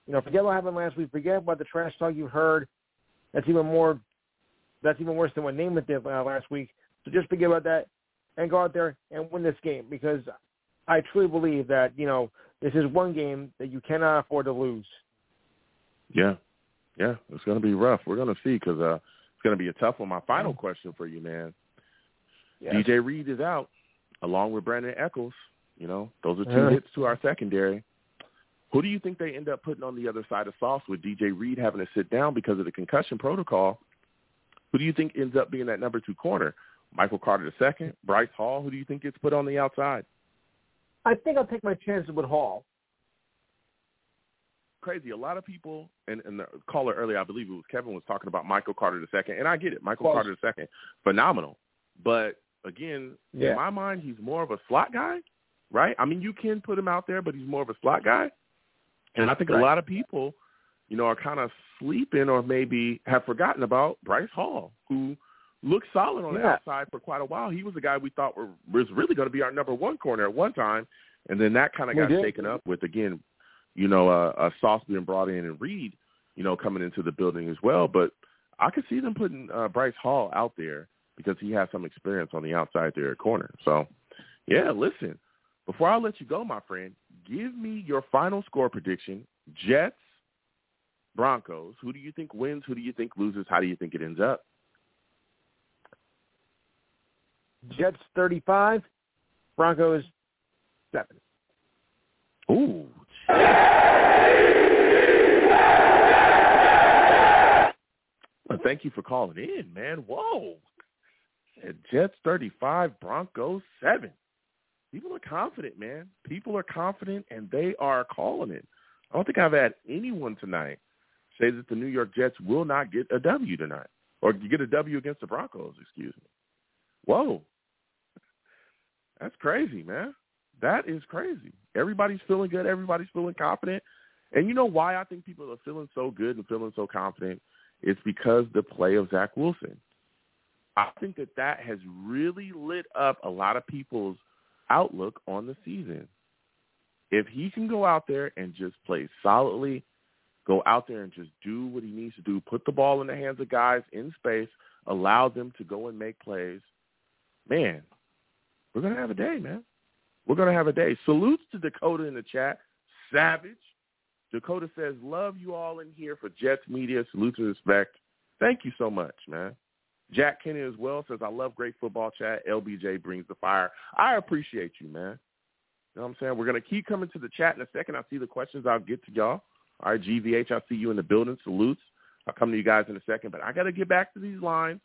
you know, forget what happened last week. Forget about the trash talk you heard. That's even more. That's even worse than what Namath did uh, last week. So just forget about that and go out there and win this game because I truly believe that you know this is one game that you cannot afford to lose. Yeah, yeah, it's going to be rough. We're going to see because uh, it's going to be a tough one. My final question for you, man. Yes. DJ Reed is out along with Brandon Echols. You know, those are two uh-huh. hits to our secondary. Who do you think they end up putting on the other side of sauce with DJ Reed having to sit down because of the concussion protocol? Who do you think ends up being that number two corner? Michael Carter II, Bryce Hall. Who do you think gets put on the outside? I think I'll take my chances with Hall. Crazy. A lot of people, and, and the caller earlier, I believe it was Kevin, was talking about Michael Carter II, and I get it. Michael Carter II, phenomenal. But again, yeah. in my mind, he's more of a slot guy, right? I mean, you can put him out there, but he's more of a slot guy. And I think right. a lot of people, you know, are kind of sleeping or maybe have forgotten about Bryce Hall, who looked solid on yeah. the outside for quite a while. He was the guy we thought were, was really going to be our number one corner at one time, and then that kind of got taken up with again, you know, uh, uh, Sauce being brought in and Reed, you know, coming into the building as well. But I could see them putting uh, Bryce Hall out there because he has some experience on the outside there at corner. So, yeah, listen, before I let you go, my friend, give me your final score prediction. Jets, Broncos. Who do you think wins? Who do you think loses? How do you think it ends up? Jets 35, Broncos 7. Ooh. Well, thank you for calling in, man. Whoa. Jets 35, Broncos 7. People are confident, man. People are confident, and they are calling it. I don't think I've had anyone tonight say that the New York Jets will not get a W tonight or get a W against the Broncos, excuse me. Whoa. That's crazy, man. That is crazy. Everybody's feeling good. Everybody's feeling confident. And you know why I think people are feeling so good and feeling so confident? It's because the play of Zach Wilson. I think that that has really lit up a lot of people's outlook on the season. If he can go out there and just play solidly, go out there and just do what he needs to do, put the ball in the hands of guys in space, allow them to go and make plays, man, we're going to have a day, man. We're going to have a day. Salutes to Dakota in the chat. Savage. Dakota says, love you all in here for Jets Media. Salute and respect. Thank you so much, man. Jack Kenny as well says, I love great football chat. LBJ brings the fire. I appreciate you, man. You know what I'm saying? We're going to keep coming to the chat in a second. I see the questions. I'll get to y'all. All right, GVH, I see you in the building. Salutes. I'll come to you guys in a second. But I got to get back to these lines.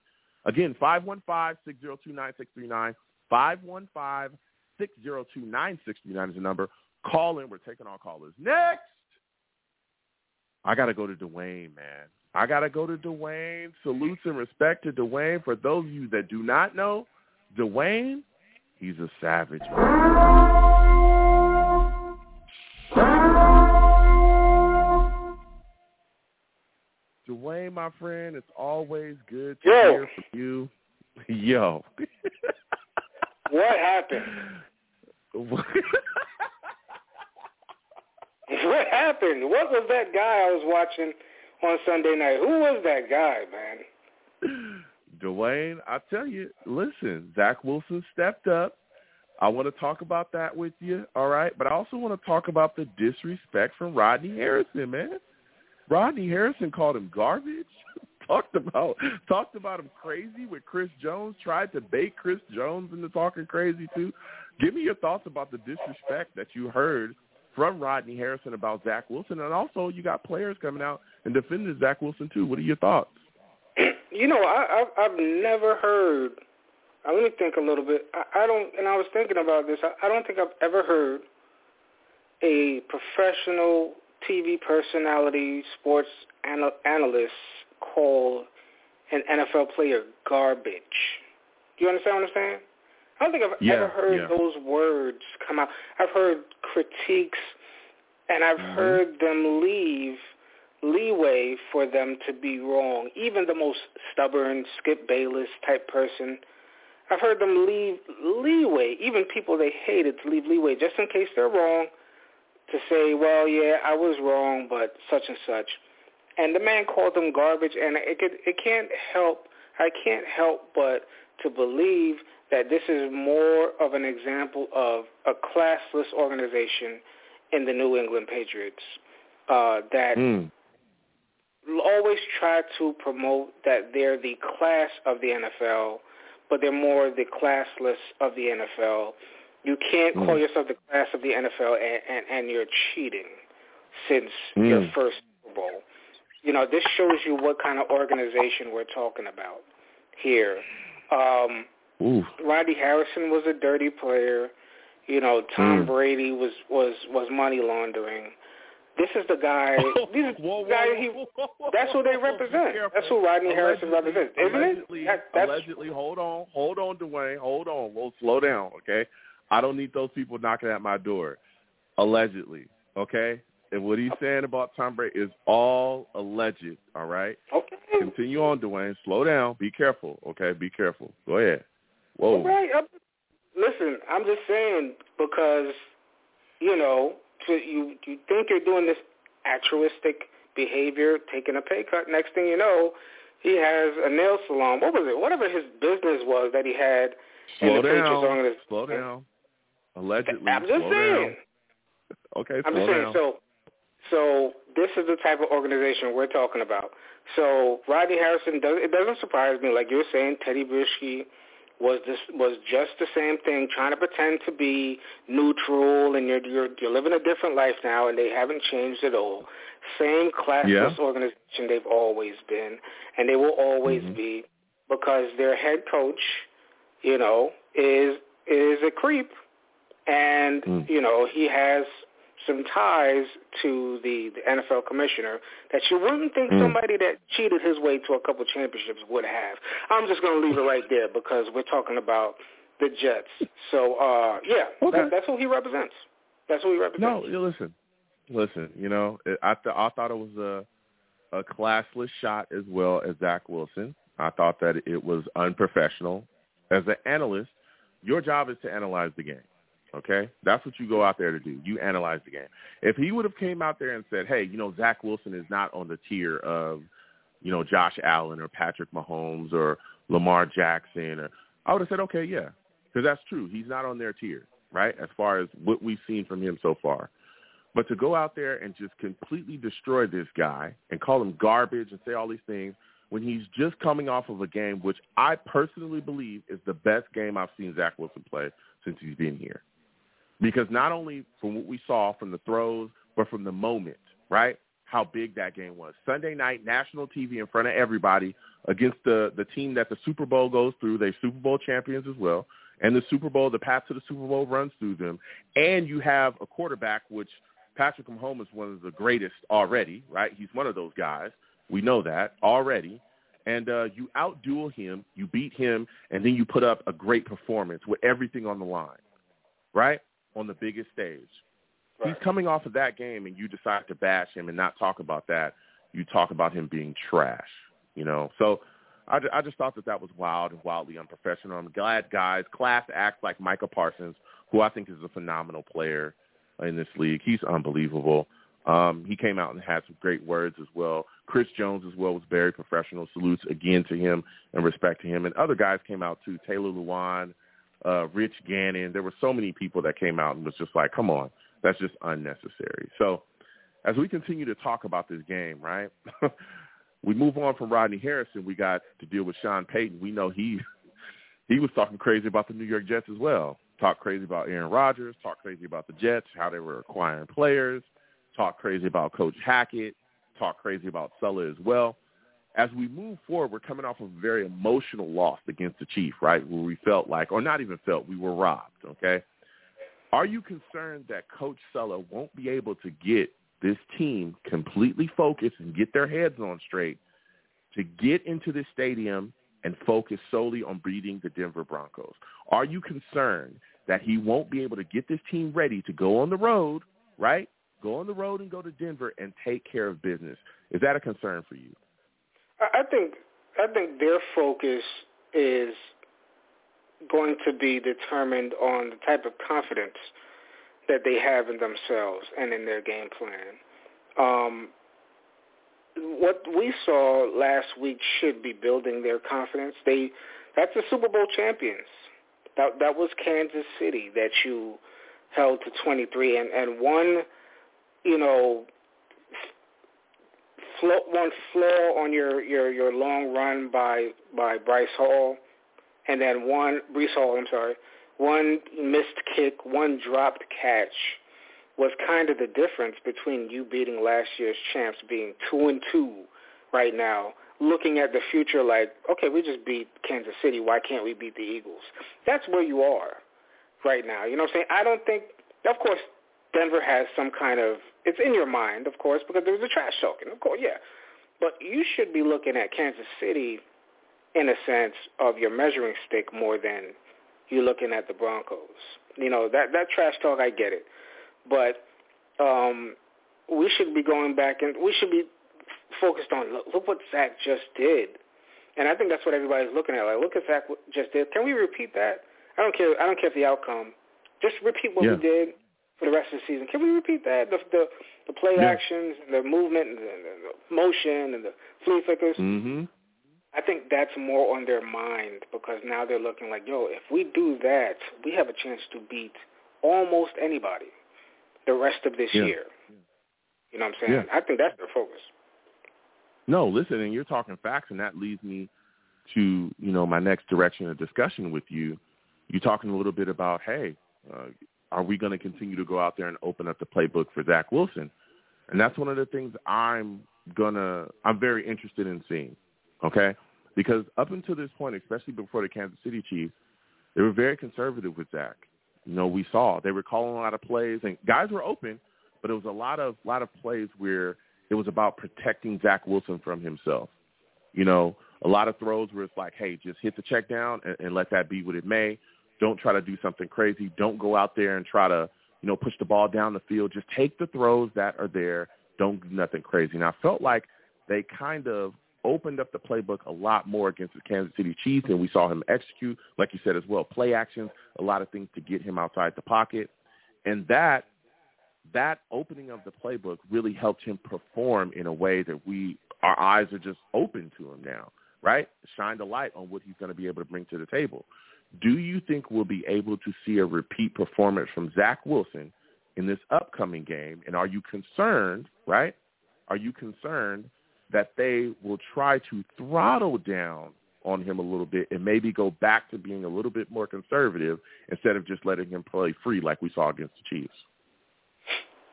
Again, 515-602-9639. 515-602-9639 is the number. Call in. We're taking all callers. Next, I got to go to Dwayne, man. I got to go to Dwayne. Salutes and respect to Dwayne. For those of you that do not know, Dwayne, he's a savage, man. My friend, it's always good to Yo. hear from you. Yo. what happened? what happened? What was that guy I was watching on Sunday night? Who was that guy, man? Dwayne, I tell you, listen, Zach Wilson stepped up. I want to talk about that with you, all right? But I also want to talk about the disrespect from Rodney Harrison, man. Rodney Harrison called him garbage. talked about talked about him crazy with Chris Jones. Tried to bait Chris Jones into talking crazy too. Give me your thoughts about the disrespect that you heard from Rodney Harrison about Zach Wilson, and also you got players coming out and defending Zach Wilson too. What are your thoughts? You know, I, I've, I've never heard. Uh, let me think a little bit. I, I don't, and I was thinking about this. I, I don't think I've ever heard a professional TV personality, sports anal- analyst call an NFL player garbage. Do you understand what I'm saying? I don't think I've yeah, ever heard yeah. those words come out. I've heard critiques and I've mm-hmm. heard them leave leeway for them to be wrong. Even the most stubborn Skip Bayless type person, I've heard them leave leeway. Even people they hated to leave leeway just in case they're wrong. To say, well, yeah, I was wrong, but such and such. And the man called them garbage, and it could, it can't help. I can't help but to believe that this is more of an example of a classless organization in the New England Patriots uh, that Mm. always try to promote that they're the class of the NFL, but they're more the classless of the NFL. You can't call Mm. yourself the class of the NFL and, and, and you're cheating since Mm. your first Super Bowl. You know, this shows you what kind of organization we're talking about here. Um, Ooh. Rodney Harrison was a dirty player. You know, Tom Mm. Brady was was was money laundering. This is the guy. These Whoa, whoa, guy he, that's who they whoa, whoa, be represent. That's who Rodney Harrison represents, isn't allegedly, it? That, allegedly, hold on, hold on, Dwayne, hold on. We'll slow down, okay? I don't need those people knocking at my door. Allegedly, okay? And what he's saying about Tom Brady is all alleged, all right? okay. Continue on, Dwayne. Slow down. Be careful, okay? Be careful. Go ahead. Whoa. All right. I'm, listen, I'm just saying because you know to, you you think you're doing this altruistic behavior, taking a pay cut. Next thing you know, he has a nail salon. What was it? Whatever his business was that he had in Slow the down. Slow down. Allegedly. I'm just saying. Down. Okay, I'm just saying. down. So, so this is the type of organization we're talking about. So Rodney Harrison does. It doesn't surprise me. Like you're saying, Tedy Bruschi was this was just the same thing, trying to pretend to be neutral, and you're you're you're living a different life now, and they haven't changed at all. Same classless Yeah. organization they've always been, and they will always Mhm. be, because their head coach, you know, is is a creep, and Mm. you know he has some ties to the, the NFL commissioner that you wouldn't think Mm. somebody that cheated his way to a couple championships would have. I'm just going to leave it right there because we're talking about the Jets. So, uh, yeah, Okay. that, that's who he represents. That's who he No, represents. you listen, listen. You know, I th- I thought it was a a classless shot as well as Zach Wilson. I thought that it was unprofessional. As an analyst, your job is to analyze the game. Okay, that's what you go out there to do. You analyze the game. If he would have came out there and said, "Hey, you know, Zach Wilson is not on the tier of, you know, Josh Allen or Patrick Mahomes or Lamar Jackson," or I would have said, "Okay, yeah," because that's true. He's not on their tier, right? As far as what we've seen from him so far. But to go out there and just completely destroy this guy and call him garbage and say all these things when he's just coming off of a game which I personally believe is the best game I've seen Zach Wilson play since he's been here. Because not only from what we saw from the throws, but from the moment, right? How big that game was. Sunday night, national TV in front of everybody against the, the team that the Super Bowl goes through. They're Super Bowl champions as well. And the Super Bowl, the path to the Super Bowl runs through them. And you have a quarterback, which Patrick Mahomes is one of the greatest already, right? He's one of those guys. We know that already. And uh, you outduel him, you beat him, and then you put up a great performance with everything on the line, right? On the biggest stage. Right. He's coming off of that game, and you decide to bash him and not talk about that. You talk about him being trash, you know. So I, I just thought that that was wild and wildly unprofessional. I'm glad guys, class acts like Micah Parsons, who I think is a phenomenal player in this league. He's unbelievable. Um, he came out and had some great words as well. Chris Jones as well was very professional. Salutes again to him and respect to him. And other guys came out too. Taylor Lewan, uh, Rich Gannon. There were so many people that came out and was just like, come on, that's just unnecessary. So as we continue to talk about this game, right, we move on from Rodney Harrison. We got to deal with Sean Payton. We know he he was talking crazy about the New York Jets as well. Talk crazy about Aaron Rodgers. Talk crazy about the Jets, how they were acquiring players. Talk crazy about Coach Hackett. Talk crazy about Saleh as well. As we move forward, we're coming off of a very emotional loss against the Chief, right, where we felt like, or not even felt, we were robbed, okay? Are you concerned that Coach Saleh won't be able to get this team completely focused and get their heads on straight to get into the stadium and focus solely on beating the Denver Broncos? Are you concerned that he won't be able to get this team ready to go on the road, right, go on the road and go to Denver and take care of business. Is that a concern for you? I think I think their focus is going to be determined on the type of confidence that they have in themselves and in their game plan. Um, what we saw last week should be building their confidence. They that's the Super Bowl champions. That that was Kansas City that you held to 23 and and one, you know, flaw, one flaw on your your your long run by by Bryce Hall, and then one Breece Hall. I'm sorry, one missed kick, one dropped catch was kind of the difference between you beating last year's champs being two and two right now, looking at the future like, okay, we just beat Kansas City. Why can't we beat the Eagles? That's where you are right now. You know what I'm saying? I don't think, of course, Denver has some kind of, it's in your mind, of course, because there was a trash talking. Of course, yeah. But you should be looking at Kansas City in a sense of your measuring stick more than you looking at the Broncos. You know, that, that trash talk, I get it but um, we should be going back and we should be focused on look, look what Zach just did, and I think that's what everybody's looking at. Like, look at Zach just did. Can we repeat that? I don't care. I don't care if the outcome. Just repeat what yeah. we did for the rest of the season. Can we repeat that? The the, the play yeah. actions, and the movement, and the, the motion, and the flea flickers. Mm-hmm. I think that's more on their mind because now they're looking like, yo, if we do that, we have a chance to beat almost anybody the rest of this yeah. year. You know what I'm saying? Yeah. I think that's their focus. No, listen, and you're talking facts, and that leads me to you know my next direction of discussion with you. You're talking a little bit about, hey, uh, are we going to continue to go out there and open up the playbook for Zach Wilson? And that's one of the things I'm gonna, I'm very interested in seeing. Okay, because up until this point, especially before the Kansas City Chiefs, they were very conservative with Zach. You know, we saw they were calling a lot of plays, and guys were open, but it was a lot of lot of plays where it was about protecting Zach Wilson from himself. You know, a lot of throws where it's like, hey, just hit the check down and, and let that be what it may. Don't try to do something crazy. Don't go out there and try to, you know, push the ball down the field. Just take the throws that are there. Don't do nothing crazy. And I felt like they kind of opened up the playbook a lot more against the Kansas City Chiefs, and we saw him execute, like you said as well, play actions, a lot of things to get him outside the pocket, and that that opening of the playbook really helped him perform in a way that we our eyes are just open to him now, right? Shined a light on what he's going to be able to bring to the table. Do you think we'll be able to see a repeat performance from Zach Wilson in this upcoming game? And are you concerned, right? Are you concerned that they will try to throttle down on him a little bit and maybe go back to being a little bit more conservative instead of just letting him play free like we saw against the Chiefs.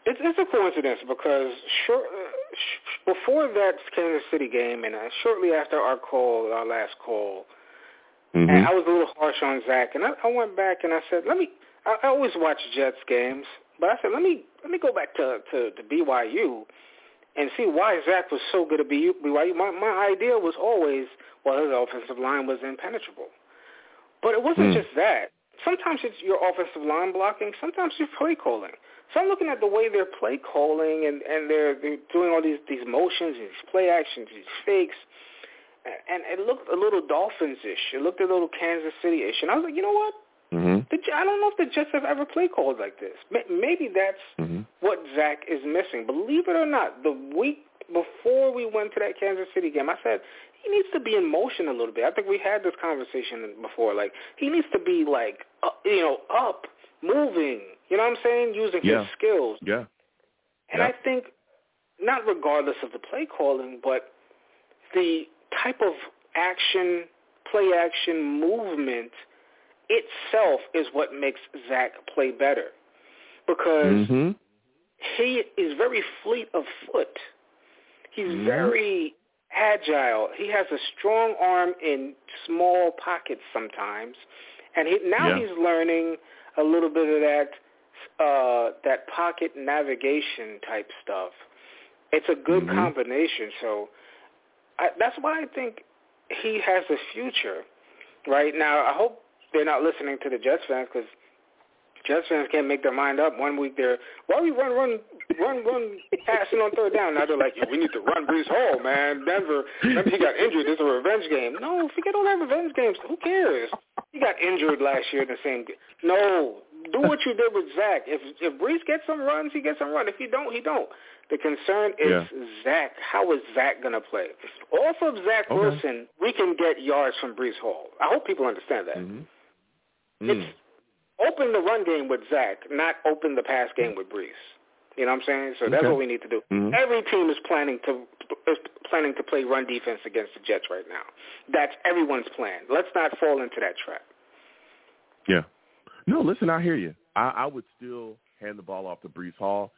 It's, it's a coincidence because short, uh, before that Kansas City game and uh, shortly after our call, our last call, mm-hmm. and I was a little harsh on Zach, and I, I went back and I said, let me. I, I always watch Jets games, but I said, let me let me go back to to, to BYU and see why Zach was so good at BYU. My, my idea was always, well, his offensive line was impenetrable. But it wasn't Mm. just that. Sometimes it's your offensive line blocking. Sometimes it's play calling. So I'm looking at the way they're play calling and, and they're, they're doing all these, these motions, these play actions, these fakes. And it looked a little Dolphins-ish. It looked a little Kansas City-ish. And I was like, you know what? Mm-hmm. The, I don't know if the Jets have ever play called like this. Maybe that's Mm-hmm. what Zach is missing. Believe it or not, the week before we went to that Kansas City game, I said he needs to be in motion a little bit. I think we had this conversation before. Like he needs to be like, uh, you know, up, moving. You know what I'm saying? Using Yeah. his skills. Yeah. And Yeah. I think, not regardless of the play calling, but the type of action, play action movement itself is what makes Zach play better. Because Mm-hmm. he is very fleet of foot. He's Mhm. very agile. He has a strong arm in small pockets sometimes, and he, now Yeah. he's learning a little bit of that uh, that pocket navigation type stuff. It's a good Mhm. combination. So I, that's why I think he has a future. Right now, I hope they're not listening to the Jets fans because Jets fans can't make their mind up. One week they're why we run, run, run, run, passing on third down. Now they're like, we need to run Breece Hall, man. Denver, remember he got injured. This is a revenge game. No, forget all that revenge games. Who cares? He got injured last year in the same game. No, do what you did with Zach. If if Breece gets some runs, he gets some run. If he don't, he don't. The concern is yeah. Zach. How is Zach going to play? Off of Zach okay. Wilson, we can get yards from Breece Hall. I hope people understand that. Mm-hmm. It's mm. open the run game with Zach, not open the pass game with Breece. You know what I'm saying? So that's okay. what we need to do. Mm-hmm. Every team is planning to is planning to play run defense against the Jets right now. That's everyone's plan. Let's not fall into that trap. Yeah. No, listen, I hear you. I, I would still hand the ball off to Breece Hall.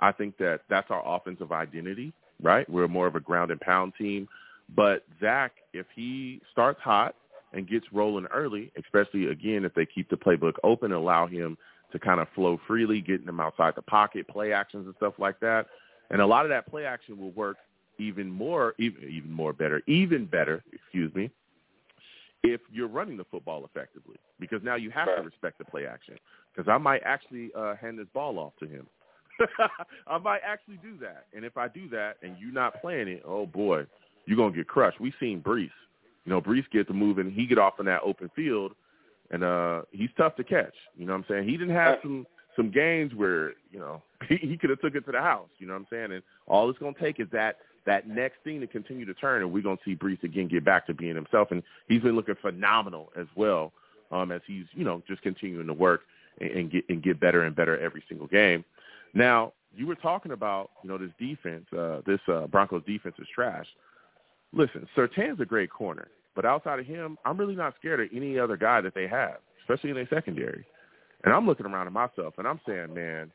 I think that that's our offensive identity, right? We're more of a ground and pound team. But Zach, if he starts hot and gets rolling early, especially again if they keep the playbook open and allow him to kind of flow freely, getting him outside the pocket, play actions and stuff like that. And a lot of that play action will work even more, even even more better, even better, excuse me, if you're running the football effectively, because now you have right. to respect the play action. Because I might actually uh, hand this ball off to him. I might actually do that, and if I do that, and you're not playing it, oh boy, you're gonna get crushed. We've seen Breece. You know, Breece get to move and he get off in that open field, and uh he's tough to catch. You know what I'm saying? He didn't have some some games where you know he, he could have took it to the house. You know what I'm saying? And all it's gonna take is that that next thing to continue to turn, and we're gonna see Breece again get back to being himself. And he's been looking phenomenal as well um, as he's you know just continuing to work and, and get and get better and better every single game. Now you were talking about you know this defense, uh, this uh, Broncos defense is trash. Listen, Surtain's a great corner, but outside of him, I'm really not scared of any other guy that they have, especially in their secondary. And I'm looking around at myself and I'm saying, man,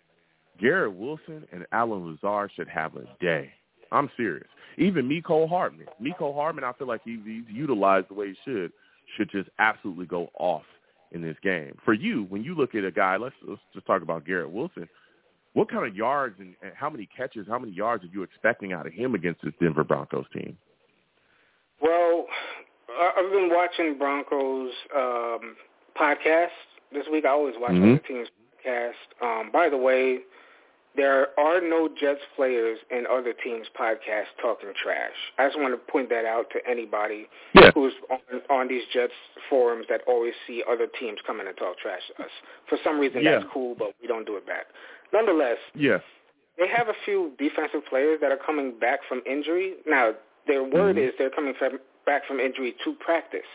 Garrett Wilson and Allen Lazard should have a day. I'm serious. Even Mecole Hardman. Mecole Hardman, I feel like he, he's utilized the way he should, should just absolutely go off in this game. For you, when you look at a guy, let's, let's just talk about Garrett Wilson. What kind of yards and, and how many catches, how many yards are you expecting out of him against this Denver Broncos team? Well, I've been watching Broncos um, podcast this week. I always watch mm-hmm. other teams' podcast. Um, by the way, there are no Jets players in other teams' podcasts talking trash. I just want to point that out to anybody yeah. who's on, on these Jets forums that always see other teams coming and talk trash to us. For some reason, yeah. that's cool, but we don't do it back. Nonetheless, yeah. they have a few defensive players that are coming back from injury. Now, their word mm-hmm. is they're coming from, back from injury to practice.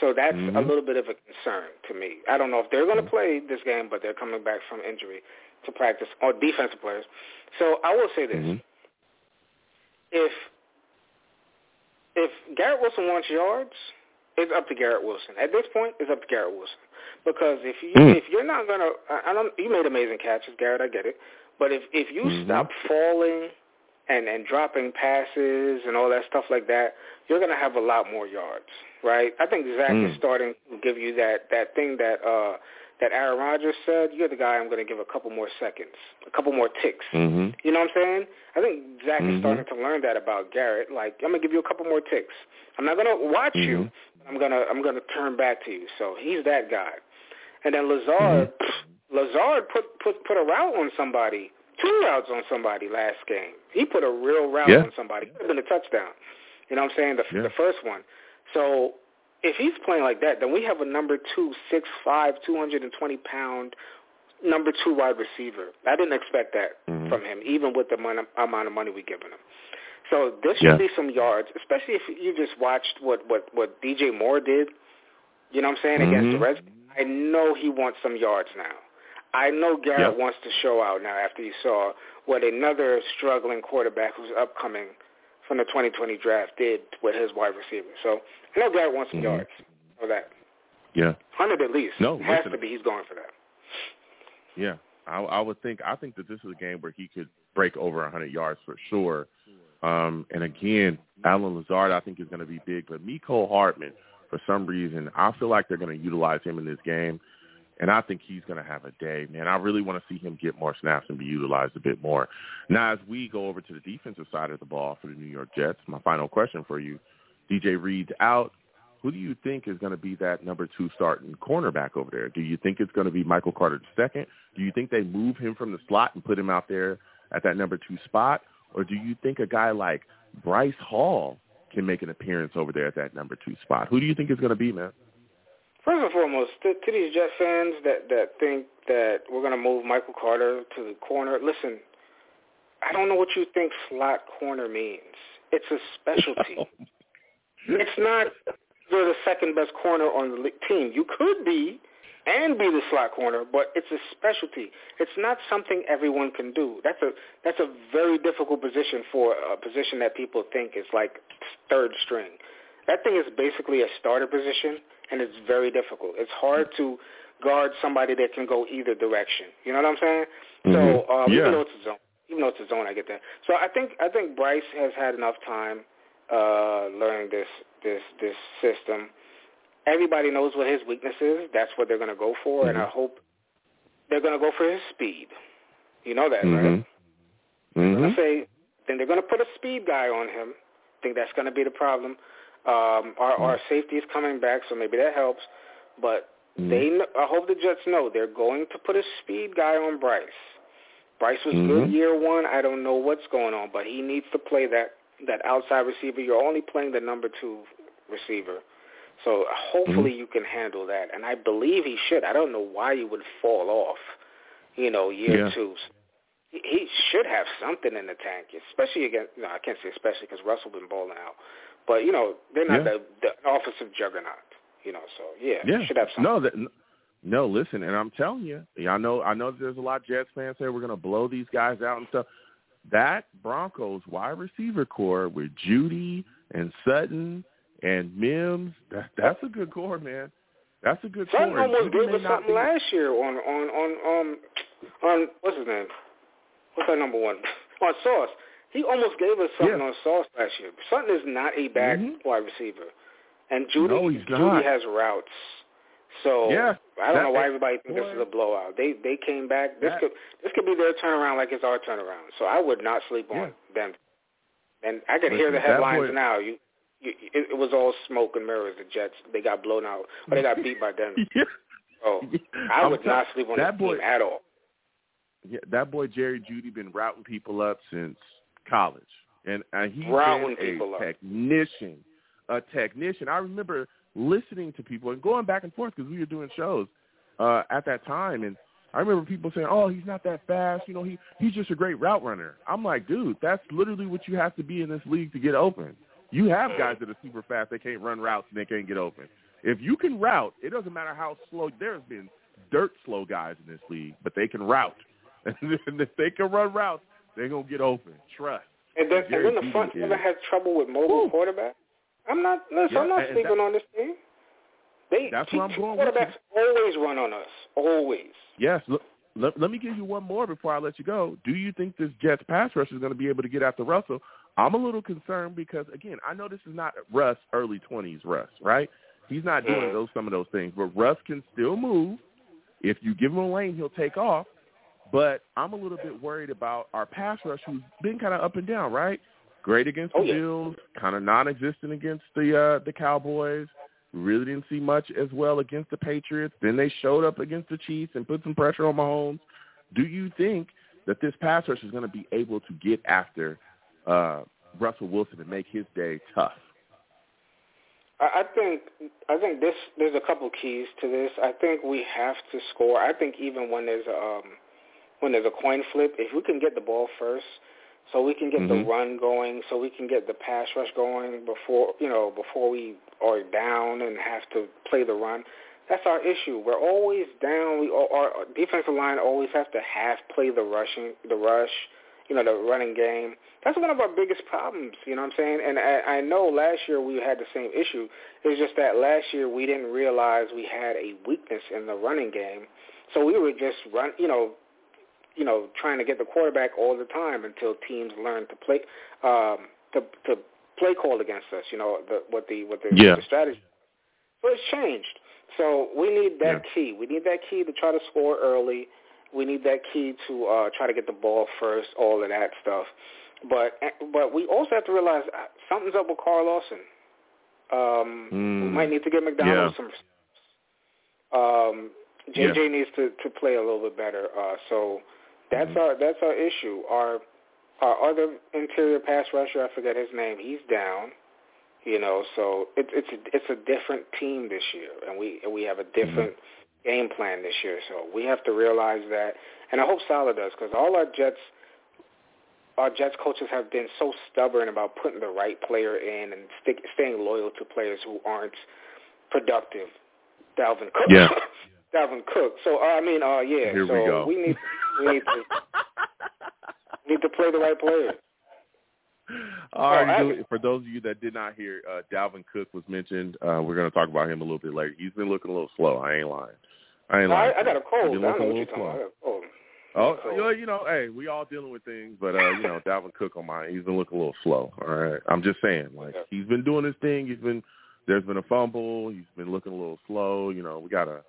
So that's mm-hmm. a little bit of a concern to me. I don't know if they're going to mm-hmm. play this game, but they're coming back from injury to practice, or defensive players. So I will say this. Mm-hmm. If if Garrett Wilson wants yards, it's up to Garrett Wilson. At this point, it's up to Garrett Wilson. Because if you mm. if you're not gonna, I, I don't. You made amazing catches, Garrett. I get it. But if if you mm-hmm. stop falling and and dropping passes and all that stuff like that, you're gonna have a lot more yards, right? I think Zach mm. is starting to give you that that thing that uh that Aaron Rodgers said. You're the guy I'm gonna give a couple more seconds, a couple more ticks. Mm-hmm. You know what I'm saying? I think Zach mm-hmm. is starting to learn that about Garrett. Like I'm gonna give you a couple more ticks. I'm not gonna watch mm-hmm. you. I'm gonna I'm gonna turn back to you. So he's that guy. And then Lazard, mm-hmm. Lazard put put put a route on somebody, two routes on somebody last game. He put a real route yeah. on somebody. Could have been a touchdown. You know what I'm saying? The yeah. the first one. So if he's playing like that, then we have a number two, six five, two hundred and twenty pound number two wide receiver. I didn't expect that mm-hmm. from him, even with the mon- amount of money we giving him. So this should yeah. be some yards, especially if you just watched what what what DJ Moore did. You know what I'm saying mm-hmm. against the Redskins. I know he wants some yards now. I know Garrett Yep. wants to show out now after he saw what another struggling quarterback who's upcoming from the 2020 draft did with his wide receiver. So I know Garrett wants some Mhm. yards for that. Yeah. 100 at least. No, it has to be. He's going for that. Yeah, I, I would think. I think that this is a game where he could break over 100 yards for sure. Um, and again, Allen Lazard, I think is going to be big, but Mecole Hardman, for some reason, I feel like they're going to utilize him in this game, and I think he's going to have a day. Man, I really want to see him get more snaps and be utilized a bit more. Now, as we go over to the defensive side of the ball for the New York Jets, my final question for you: DJ Reed's out. who do you think is going to be that number two starting cornerback over there? Do you think it's going to be Michael Carter II? Do you think they move him from the slot and put him out there at that number two spot? Or do you think a guy like Bryce Hall can make an appearance over there at that number two spot? Who do you think is going to be, man? First and foremost, to, to these Jet fans that, that think that we're going to move Michael Carter to the corner, listen, I don't know what you think slot corner means. It's a specialty. it's not you're the second best corner on the team. You could be and be the slot corner, but it's a specialty. It's not something everyone can do. That's a that's a very difficult position for a position that people think is like third string. That thing is basically a starter position, and it's very difficult. It's hard to guard somebody that can go either direction. You know what I'm saying? Mm-hmm. So um, yeah. even though it's a zone, even though it's a zone, I get that. So I think I think Bryce has had enough time uh, learning this this this system. Everybody knows what his weakness is. That's what they're going to go for, mm-hmm. and I hope they're going to go for his speed. You know that, mm-hmm. right? They're Mm-hmm. going to say then they're going to put a speed guy on him. I think that's going to be the problem. Um, our our safety is coming back, so maybe that helps. But Mhm. they, I hope the Jets know they're going to put a speed guy on Bryce. Bryce was Mhm. good year one. I don't know what's going on, but he needs to play that that outside receiver. You're only playing the number two receiver, so hopefully Mm-hmm. you can handle that. And I believe he should. I don't know why you would fall off. You know, year Yeah. two. He, he should have something in the tank, especially against. No, I can't say especially because Russell been balling out. But you know, they're not Yeah. the, the offensive juggernaut. You know, so yeah, Yeah. should have something. No, that, no. Listen, and I'm telling you, I know, I know. There's a lot of Jets fans say we're going to blow these guys out and stuff. That Broncos wide receiver core with Jeudy and Sutton and Mims, that, that's a good core, man. That's a good Sutton core. almost gave us something be- last year on on on um on what's his name? What's that number one? on Sauce. He almost gave us something Yeah. on Sauce last year. Sutton is not a bad Mhm. wide receiver, and Jeudy No, Jeudy has routes. So Yeah, I don't that- know why everybody thinks this is a blowout. They they came back. This That- could this could be their turnaround like it's our turnaround. So I would not sleep on Yeah. them. And I could hear the headlines boy- now. You, you it, it was all smoke and mirrors. The Jets they got blown out, or they got beat by Denver. yeah. Oh, I I'm would not sleep on that boy, team at all. Yeah, that boy Jerry Jeudy been routing people up since college, and uh, he's been people a up. technician. A technician. I remember listening to people and going back and forth because we were doing shows uh, at that time, and I remember people saying, "Oh, he's not that fast. You know, he he's just a great route runner." I'm like, dude, that's literally what you have to be in this league to get open. You have guys that are super fast. They can't run routes and they can't get open. If you can route, it doesn't matter how slow. There's been dirt slow guys in this league, but they can route. And if they can run routes, they're gonna get open. Trust. And then, and then the front never had trouble with mobile Woo. quarterback. I'm not. Listen, I'm not sleeping on this team. They That's where I'm going with quarterbacks always run on us. Always. Yes. Look, let, let me give you one more before I let you go. Do you think this Jets pass rush is going to be able to get after Russell? I'm a little concerned because again, I know this is not Russ early 20s Russ, right? He's not doing Mhm. those some of those things, but Russ can still move. If you give him a lane, he'll take off. But I'm a little bit worried about our pass rush, who's been kind of up and down, right? Great against the Oh, yeah. Bills, kind of non-existent against the uh, the Cowboys. Really didn't see much as well against the Patriots. Then they showed up against the Chiefs and put some pressure on Mahomes. Do you think that this pass rush is going to be able to get after uh, Russell Wilson and make his day tough? I think I think this there's a couple keys to this. I think we have to score. I think even when there's a um, when there's a coin flip, if we can get the ball first, so we can get the Mhm. run going, so we can get the pass rush going before you know before we are down and have to play the run. That's our issue. We're always down. We our defensive line always has to half play the rushing the rush, you know, the running game. That's one of our biggest problems. You know what I'm saying? And I, I know last year we had the same issue. It's just that last year we didn't realize we had a weakness in the running game, so we were just run, you know, you know, trying to get the quarterback all the time until teams learn to play um, to to play call against us. You know, the, what the what the, Yeah. the strategy. So it's changed. So we need that Yeah. key. We need that key to try to score early. We need that key to uh, try to get the ball first. All of that stuff. But but we also have to realize uh, something's up with Carl Lawson. Um, Mm. We might need to get McDonald Yeah. some. Um, JJ Yeah. needs to to play a little bit better. Uh, so that's Mm-hmm. our that's our issue. Our our other interior pass rusher, I forget his name. He's down. You know, so it, it's a, it's a different team this year, and we and we have a different game plan this year. So we have to realize that, and I hope Saleh does, because all our Jets our Jets coaches have been so stubborn about putting the right player in and stick, staying loyal to players who aren't productive. Dalvin Cook. Yeah. Dalvin Cook. So uh, I mean, uh, yeah. Here so we go. We need we need to need to play the right players. All right, Oh, I- for those of you that did not hear, uh, Dalvin Cook was mentioned. Uh, we're going to talk about him a little bit later. He's been looking a little slow. I ain't lying. I ain't No, lying. I, I got a cold. He's I been know looking what a you're little talking about. I got a cold. Oh, So- you know, you know, hey, we all dealing with things, but uh, you know, Dalvin Cook on mine, he's been looking a little slow. All right, I'm just saying, like Yeah. he's been doing his thing. He's been there's been a fumble. He's been looking a little slow. You know, we gotta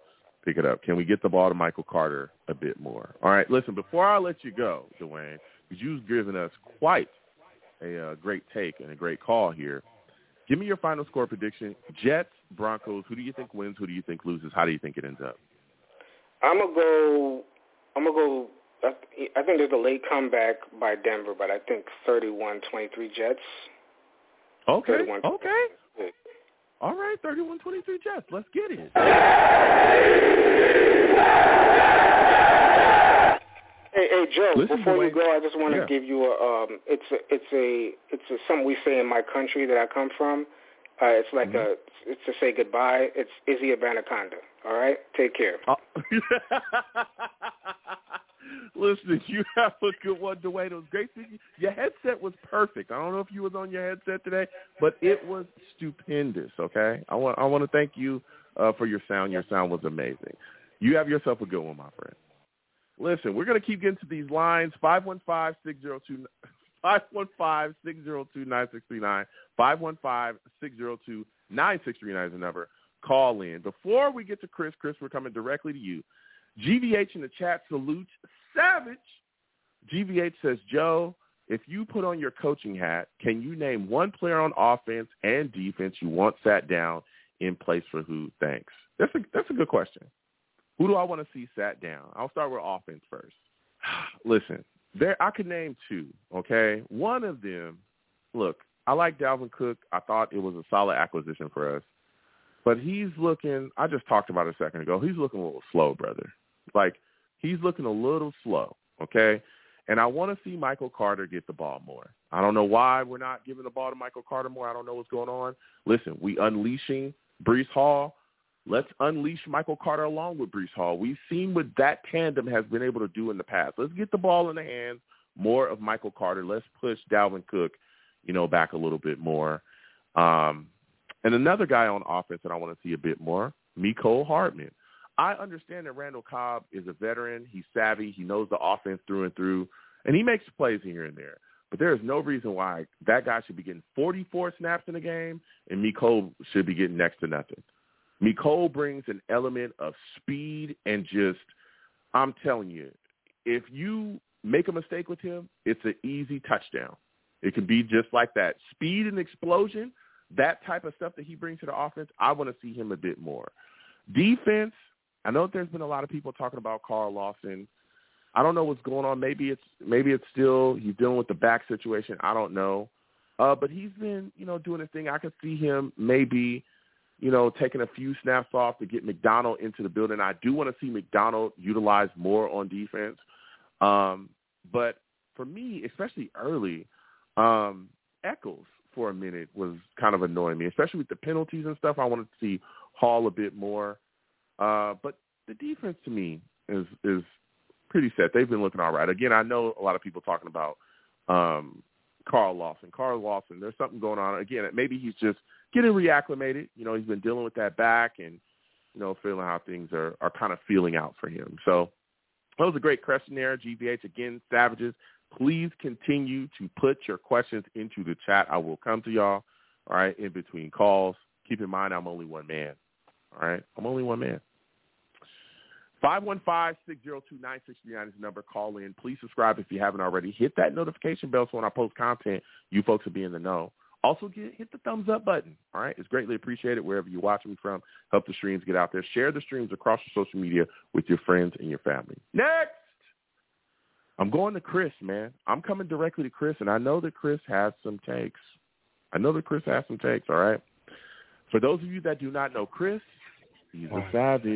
pick it up. Can we get the ball to Michael Carter a bit more? All right, listen, before I let you go, Dwayne, because you've given us quite a uh, great take and a great call here. Give me your final score prediction. Jets, Broncos. Who do you think wins? Who do you think loses? How do you think it ends up? I'm gonna go. I'm gonna go. I I think there's a late comeback by Denver, but I think 31-23 Jets. Okay. 31 Okay. All right, 31-23 Jets. Let's get it. Hey, hey, Joe. Listen, before you go, I just want to Yeah. give you a. Um, it's a, it's a, it's a, something we say in my country that I come from. Uh, it's like Mm-hmm. a, it's to say goodbye. It's Izzy Abanikanda. All right, take care. Oh. Listen, you have a good one, Dwayne. It was great speaking. Your headset was perfect. I don't know if you was on your headset today, but it was stupendous. Okay, I want I want to thank you uh, for your sound. Your sound was amazing. You have yourself a good one, my friend. Listen, we're gonna keep getting to these lines. Five one five six zero two. 515-602-9639. 515-602-9639 is the number. Call in. Before we get to Chris, Chris, we're coming directly to you. GVH in the chat salutes Savage. GVH says, Joe, if you put on your coaching hat, can you name one player on offense and defense you want sat down in place for who? Thanks. That's a that's a good question. Who do I want to see sat down? I'll start with offense first. Listen, there I could name two. Okay, one of them. Look, I like Dalvin Cook. I thought it was a solid acquisition for us, but he's looking. I just talked about it a second ago. He's looking a little slow, brother. Like he's looking a little slow. Okay, and I want to see Michael Carter get the ball more. I don't know why we're not giving the ball to Michael Carter more. I don't know what's going on. Listen, we unleashing Breece Hall. Let's unleash Michael Carter along with Breece Hall. We've seen what that tandem has been able to do in the past. Let's get the ball in the hands more of Michael Carter. Let's push Dalvin Cook, you know, back a little bit more. Um, and another guy on offense that I want to see a bit more, Mecole Hardman. I understand that Randall Cobb is a veteran. He's savvy. He knows the offense through and through, and he makes plays here and there. But there is no reason why that guy should be getting 44 snaps in a game, and Mecole should be getting next to nothing. Mecole brings an element of speed and just, I'm telling you, if you make a mistake with him, it's an easy touchdown. It can be just like that. Speed and explosion, that type of stuff that he brings to the offense, I want to see him a bit more. Defense, I know there's been a lot of people talking about Carl Lawson. I don't know what's going on. Maybe it's maybe it's still he's dealing with the back situation. I don't know. Uh, but he's been, you know, doing his thing. I could see him maybe, you know, taking a few snaps off to get McDonald into the building. I do want to see McDonald utilized more on defense. Um, but for me, especially early, um, Echols for a minute was kind of annoying me, especially with the penalties and stuff. I wanted to see Hall a bit more. Uh, but the defense to me is is pretty set. They've been looking all right. Again, I know a lot of people talking about um, Carl Lawson. Carl Lawson, there's something going on. Again, maybe he's just getting reacclimated. You know, he's been dealing with that back and, you know, feeling how things are, are kind of feeling out for him. So that was a great question there, GVH. Again, Savages, please continue to put your questions into the chat. I will come to y'all, all right, in between calls. Keep in mind, I'm only one man. All right, I'm only one man. 515-602-9639 is the number. Call in. Please subscribe if you haven't already. Hit that notification bell so when I post content, you folks will be in the know. Also, get, hit the thumbs up button. All right, it's greatly appreciated wherever you're watching me from. Help the streams get out there. Share the streams across your social media with your friends and your family. Next, I'm going to Chris, man. I'm coming directly to Chris, and I know that Chris has some takes. I know that Chris has some takes. All right. For those of you that do not know Chris, he's a savage.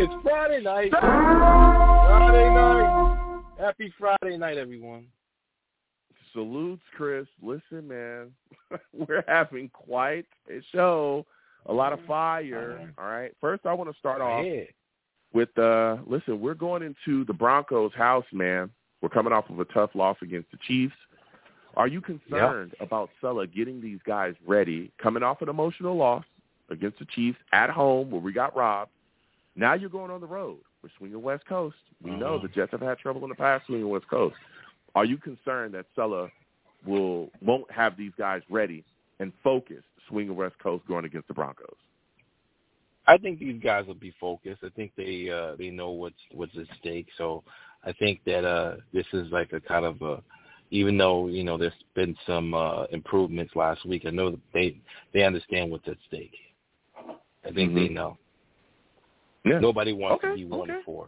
It's Friday night. Friday night. Happy Friday night, everyone. Salutes, Chris. Listen, man, we're having quite a show. A lot of fire. All right. First, I want to start off with uh listen, we're going into the Broncos house, man. We're coming off of a tough loss against the Chiefs. Are you concerned yep. about Saleh getting these guys ready, coming off an emotional loss against the Chiefs at home where we got robbed? Now you're going on the road. We're swinging West Coast. We know the Jets have had trouble in the past swinging West Coast. Are you concerned that Saleh will won't have these guys ready and focused swinging West Coast going against the Broncos? I think these guys will be focused. I think they uh, they know what's what's at stake. So I think that uh, this is like a kind of a even though you know there's been some uh, improvements last week. I know they they understand what's at stake. I think mm-hmm. they know. Yeah. Nobody wants okay. to be one okay. four.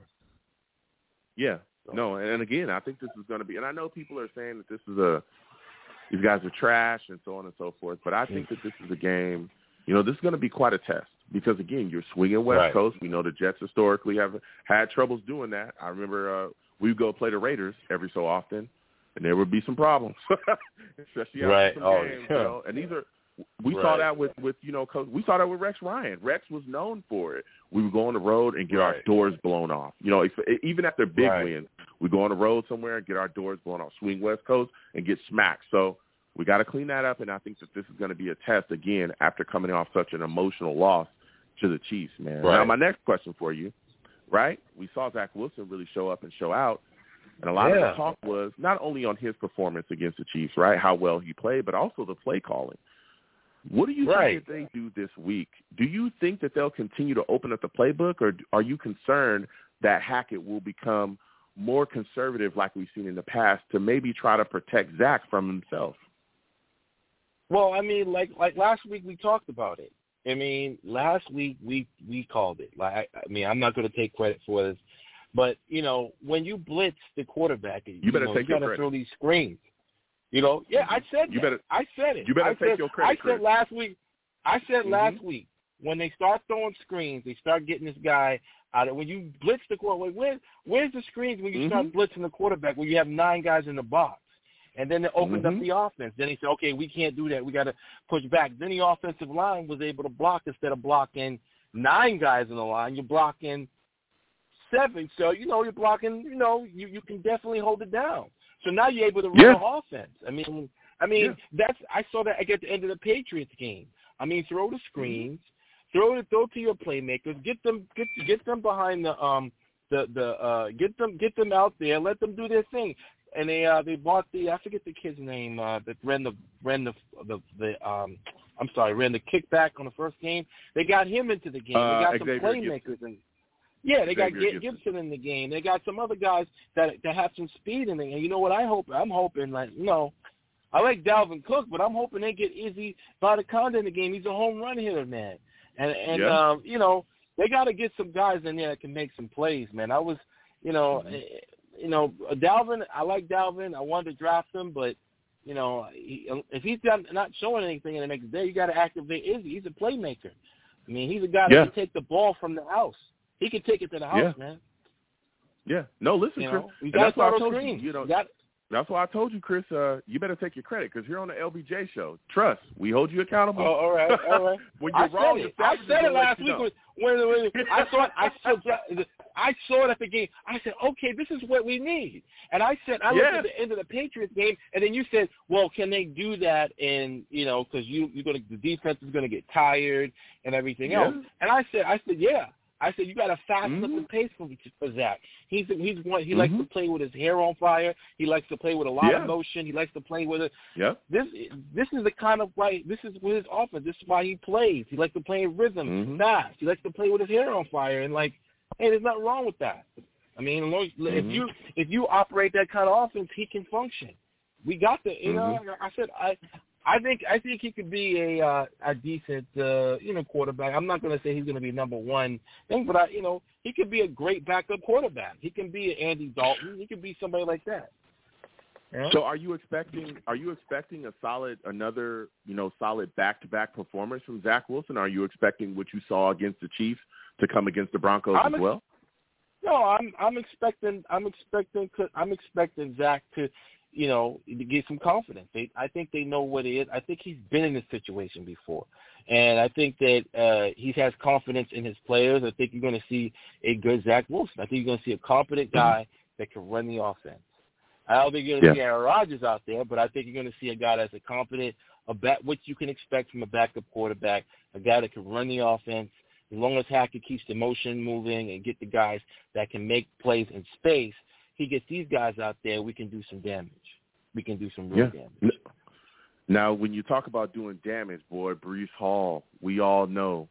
Yeah. No, and again, I think this is going to be, and I know people are saying that this is a, these guys are trash and so on and so forth, but I think that this is a game, you know, this is going to be quite a test because again, you're swinging West right. Coast. We know the Jets historically have had troubles doing that. I remember uh, we would go play the Raiders every so often, and there would be some problems, especially after right. some oh, games. Yeah. You know? And these are we right. saw that with with you know coach, we saw that with Rex Ryan. Rex was known for it. We would go on the road and get right. our doors blown off. You know, if, even after big right. wins, we go on the road somewhere and get our doors blown off. Swing West Coast and get smacked. So we got to clean that up. And I think that this is going to be a test again after coming off such an emotional loss to the Chiefs, man. Right. Now, my next question for you, right? We saw Zach Wilson really show up and show out. And a lot yeah. of the talk was not only on his performance against the Chiefs, right, how well he played, but also the play calling. What do you right. think that they do this week? Do you think that they'll continue to open up the playbook, or are you concerned that Hackett will become more conservative like we've seen in the past to maybe try to protect Zach from himself? Well, I mean, like like last week we talked about it. I mean, last week we we called it. Like I, I mean, I'm not going to take credit for this, but you know, when you blitz the quarterback, you, you better know, take you your credit. throw these screens. You know, yeah, I said you that. better. I said it. You better I take said, your credit. I said last week. I said mm-hmm. last week when they start throwing screens, they start getting this guy out of when you blitz the quarterback. Where, where's the screens when you mm-hmm. start blitzing the quarterback when you have nine guys in the box? And then it opened mm-hmm. up the offense. Then he said, okay, we can't do that. We got to push back. Then the offensive line was able to block instead of blocking nine guys in the line. You're blocking seven. So, you know, you're blocking, you know, you, you can definitely hold it down. So now you're able to run yeah. the offense. I mean, I mean, yeah. that's I saw that at the end of the Patriots game. I mean, throw the screens, throw it, throw to your playmakers, get them, get get them behind the um the the uh get them get them out there, let them do their thing. And they uh they bought the I forget the kid's name uh that ran the ran the the the um I'm sorry ran the kickback on the first game. They got him into the game. Uh, they got some playmakers Gipson. and yeah, they got Xavier Gipson. Gipson. in the game. They got some other guys that that have some speed in it. And you know what? I hope I'm hoping like you know, I like Dalvin Cook, but I'm hoping they get Izzy Abanikanda in the game. He's a home run hitter, man. And and Yeah. um, you know they got to get some guys in there that can make some plays, man. I was, you know, Mm-hmm. you know Dalvin. I like Dalvin. I wanted to draft him, but you know he, if he's not, not showing anything in the next day, you got to activate Izzy. He's a playmaker. I mean, he's a guy Yeah. that can take the ball from the house. He can take it to the house, Yeah. man. Yeah. No, listen, You Chris. you got to that's why I throw told those you, you know, You got That's why I told you, Chris. Uh, you better take your credit because you're on the LBJ show. Trust, we hold you accountable. Oh, all right, all right. when you're I wrong, said it. I said it last week know. when, when, when I saw it. I saw I saw it at the game. I said, okay, this is what we need. And I said, I looked at the end of the Patriots game, and then you said, well, can they do that? And you know, because you you're gonna the defense is gonna get tired and everything Yeah. else. And I said, I said, yeah. I said you got to fasten up Mhm. the pace for, for Zach. He's he's one. He likes to Mhm. play with his hair on fire. He likes to play with a lot Yeah. of motion. He likes to play with it. Yeah. This this is the kind of way. This is with his offense. This is why he plays. He likes to play in rhythm, Mhm. fast. He likes to play with his hair on fire. And like, hey, there's nothing wrong with that. I mean, as long as- if Mhm. you if you operate that kind of offense, he can function. We got the you know. Mhm. Like I said I. I think I think he could be a uh, a decent uh, you know quarterback. I'm not going to say he's going to be number one thing, but I you know he could be a great backup quarterback. He can be an Andy Dalton. He could be somebody like that. Know? So are you expecting are you expecting a solid another, you know, solid back to back performance from Zach Wilson? Are you expecting what you saw against the Chiefs to come against the Broncos I'm as ex- well? No, I'm I'm expecting I'm expecting I'm expecting Zach to, you know, to get some confidence. They, I think they know what it is. I think he's been in this situation before, and I think that uh, he has confidence in his players. I think you're going to see a good Zach Wilson. I think you're going to see a competent guy that can run the offense. I don't think you're going to see Aaron Rodgers out there, but I think you're going to see a guy that's a competent, a bat, what you can expect from a backup quarterback, a guy that can run the offense. As long as Hackett keeps the motion moving and get the guys that can make plays in space, he gets these guys out there, we can do some damage. We can do some real Yeah. damage. Now, when you talk about doing damage, boy, Breece Hall, we all know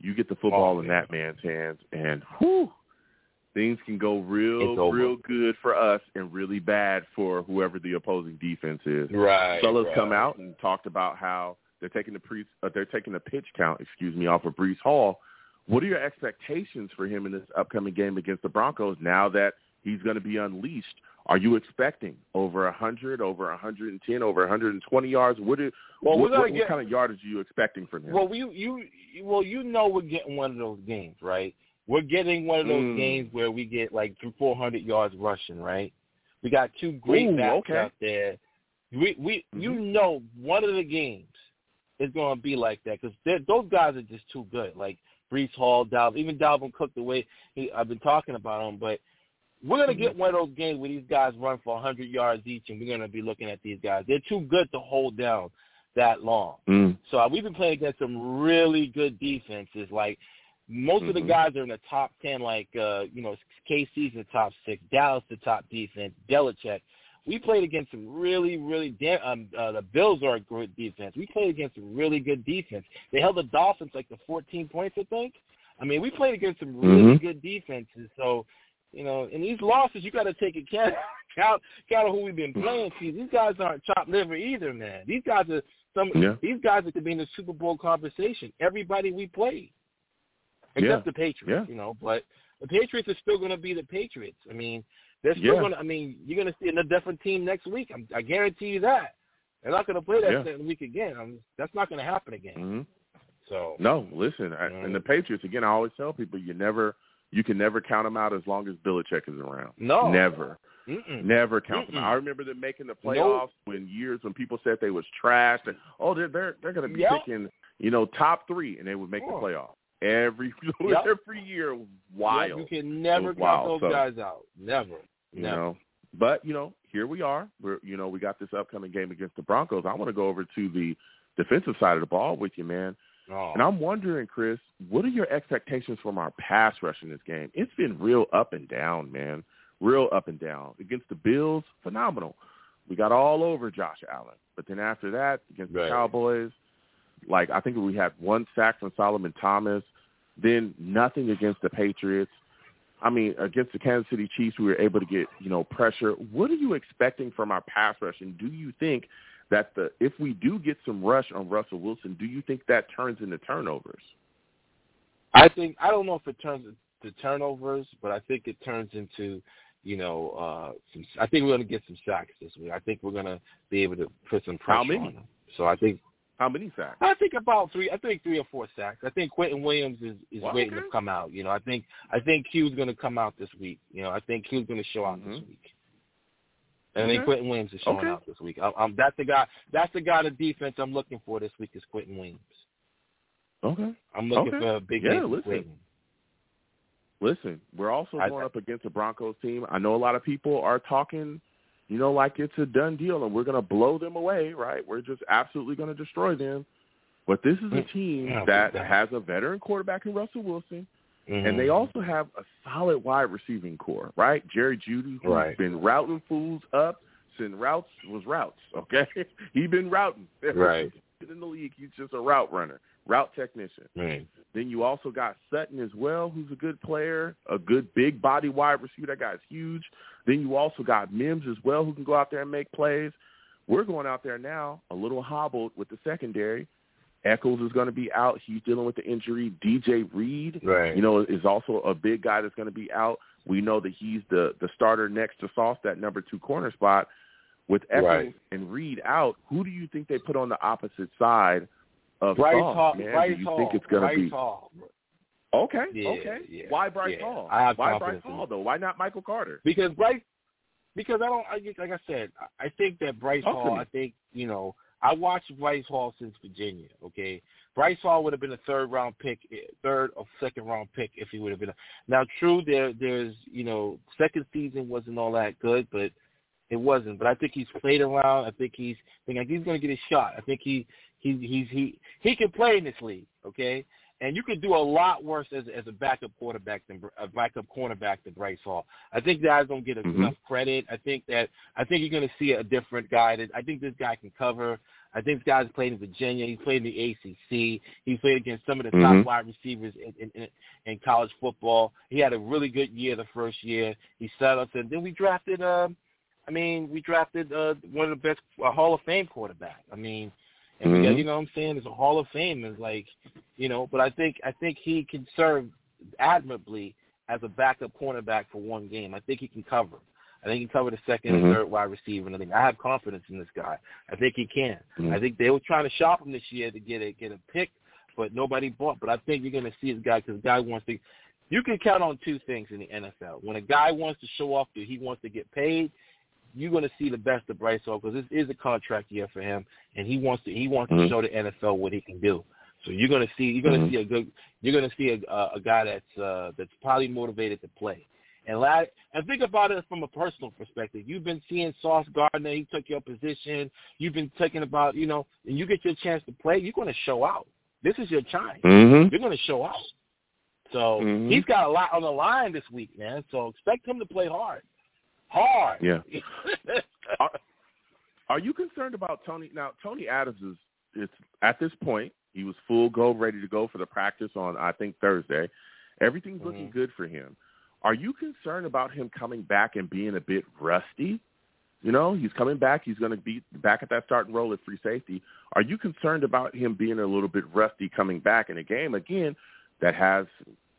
you get the football Oh, in that man's hands, and whew, things can go real, real good for us and really bad for whoever the opposing defense is. Right. fellas right. come out and talked about how they're taking the pre uh, they're taking the pitch count, excuse me, off of Breece Hall. What are your expectations for him in this upcoming game against the Broncos now that he's going to be unleashed? Are you expecting over 100, over 110, over 120 yards? What, Well, what, what, get- what kind of yardage are you expecting from him? Well, you you well, you know we're getting one of those games, right? We're getting one of those Mm. games where we get like through 400 yards rushing, right? We got two great Ooh, backs okay. out there. We we you Mhm. know one of the games is going to be like that because those guys are just too good. Like Breece Hall, Dalvin, even Dalvin Cook, the way he, I've been talking about him, but. We're gonna get one of those games where these guys run for 100 yards each, and we're gonna be looking at these guys. They're too good to hold down that long. Mm. So uh, we've been playing against some really good defenses. Like most of the Mhm. guys are in the top ten. Like uh, you know, KC's the top six, Dallas the top defense, Belichick. We played against some really, really damn. Um, uh, the Bills are a good defense. We played against some really good defense. They held the Dolphins like the 14 points, I think. I mean, we played against some really Mhm. good defenses. So, you know, in these losses, you got to take account count count of who we've been playing. See, these guys aren't chopped liver either, man. These guys are some. Yeah. These guys are to be in the Super Bowl conversation. Everybody we played, except Yeah. the Patriots, Yeah. you know. But the Patriots are still going to be the Patriots. I mean, they're still Yeah. going to. I mean, you're going to see a different team next week. I'm, I guarantee you that. They're not going to play that Yeah. same week again. I mean, that's not going to happen again. hmm So No, listen, I, Mhm. and the Patriots again. I always tell people you never, you can never count them out as long as Belichick is around. no, Never. Mm-mm. Never count them. Out. I remember them making the Nope. playoffs when years when people said they was trashed and oh they're they're they're going to be Yep. picking you know top three and they would make the playoffs every Yep. every year. It was Yeah, Wild, you can never count wild, those so- guys out. Never. you Never. know. But you know here we are. We're you know we got this upcoming game against the Broncos. I want to go over to the defensive side of the ball with you, man. Oh. And I'm wondering, Chris, what are your expectations from our pass rush in this game? It's been real up and down, man. Real up and down. Against the Bills, phenomenal. We got all over Josh Allen. But then after that, against the Cowboys, like I think we had one sack from Solomon Thomas, then nothing against the Patriots. I mean, against the Kansas City Chiefs, we were able to get, you know, pressure. What are you expecting from our pass rush? And do you think that the if we do get some rush on Russell Wilson, do you think that turns into turnovers? I think I don't know if it turns to turnovers, but I think it turns into, you know, uh some, I think we're going to get some sacks this week. I think we're going to be able to put some pressure How many? on them. So I think How many sacks? I think about three. I think three or four sacks. I think Quinnen Williams is is Well, waiting okay. to come out. You know, I think I think Q's going to come out this week. You know, I think Q's going to show out this Mhm. week. And I think Okay. Quinnen Williams is showing Okay. out this week. I, I'm, that's the guy. That's the guy. The defense I'm looking for this week is Quinnen Williams. Okay. I'm looking Okay. for a big Yeah, listen. Quinnen. Listen, we're also I- going up against a Broncos team. I know a lot of people are talking, you know, like it's a done deal and we're going to blow them away, right? We're just absolutely going to destroy them. But this is a Mm, team that has a veteran quarterback in Russell Wilson, Mhm. and they also have a solid wide receiving core, right? Jerry Jeudy, who's Right. been routing fools up since routes was routes, okay? He's been routing. Right. In the league, he's just a route runner, route technician. Right. Then you also got Sutton as well, who's a good player, a good big body wide receiver. That guy's huge. Then you also got Mims as well, who can go out there and make plays. We're going out there now a little hobbled with the secondary. Echols is going to be out. He's dealing with the injury. DJ Reed, Right. you know, is also a big guy that's going to be out. We know that he's the the starter next to Sauce, that number two corner spot. With Echols Right. and Reed out, who do you think they put on the opposite side of Bryce Sauce, Hall. man? Bryce do you Hall. think it's going to be Hall. okay? Yeah, okay. yeah, Why Bryce yeah. Hall? Why Bryce Hall though? Why not Michael Carter? Because Bryce, because I don't, I, like I said, I- think that Bryce Hall. I think you know, I watched Bryce Hall since Virginia. Okay, Bryce Hall would have been a third round pick, eh, third or second round pick if he would have been. A, now, true, there, there's you know, second season wasn't all that good, but it wasn't. But I think he's played around. I think he's, I think he's going to get a shot. I think he, he, he's he, he can play in this league. Okay, and you could do a lot worse as as a backup quarterback than a backup cornerback than Bryce Hall. I think guys don't get Mhm. enough credit. I think that I think you're going to see a different guy. That I think this guy can cover. I think this guy's played in Virginia. He's played in the ACC. He's played against some of the Mhm. top wide receivers in, in, in, college football. He had a really good year the first year. He set us, and then we drafted. Um, I mean, we drafted uh, one of the best uh, Hall of Fame quarterback. I mean, and got, Mhm. you know what I'm saying? It's a Hall of Fame. Is like, you know, but I think I think he can serve admirably as a backup cornerback for one game. I think he can cover. I think he can cover the 2nd Mhm. and third wide receiver. And I think I have confidence in this guy. I think he can. Mhm. I think they were trying to shop him this year to get a get a pick, but nobody bought. But I think you're going to see this guy because the guy wants to. You can count on two things in the NFL. When a guy wants to show off that he wants to get paid, you're going to see the best of Bryce Hall because this is a contract year for him, and he wants to he wants Mhm. to show the NFL what he can do. So you're going to see you're going to Mhm. see a good you're going to see a, a guy that's uh, that's probably motivated to play. And la and think about it from a personal perspective. You've been seeing Sauce Gardner. He took your position. You've been thinking about you know, and you get your chance to play. You're going to show out. This is your time. Mhm. You're going to show out. So Mhm. he's got a lot on the line this week, man. So expect him to play hard, hard. Yeah. are, are you concerned about Tony? Now, Tony Adams is it's at this point he was full go, ready to go for the practice on I think Thursday. Everything's looking Mhm. good for him. Are you concerned about him coming back and being a bit rusty? You know, he's coming back. He's going to be back at that starting role at free safety. Are you concerned about him being a little bit rusty coming back in a game again that has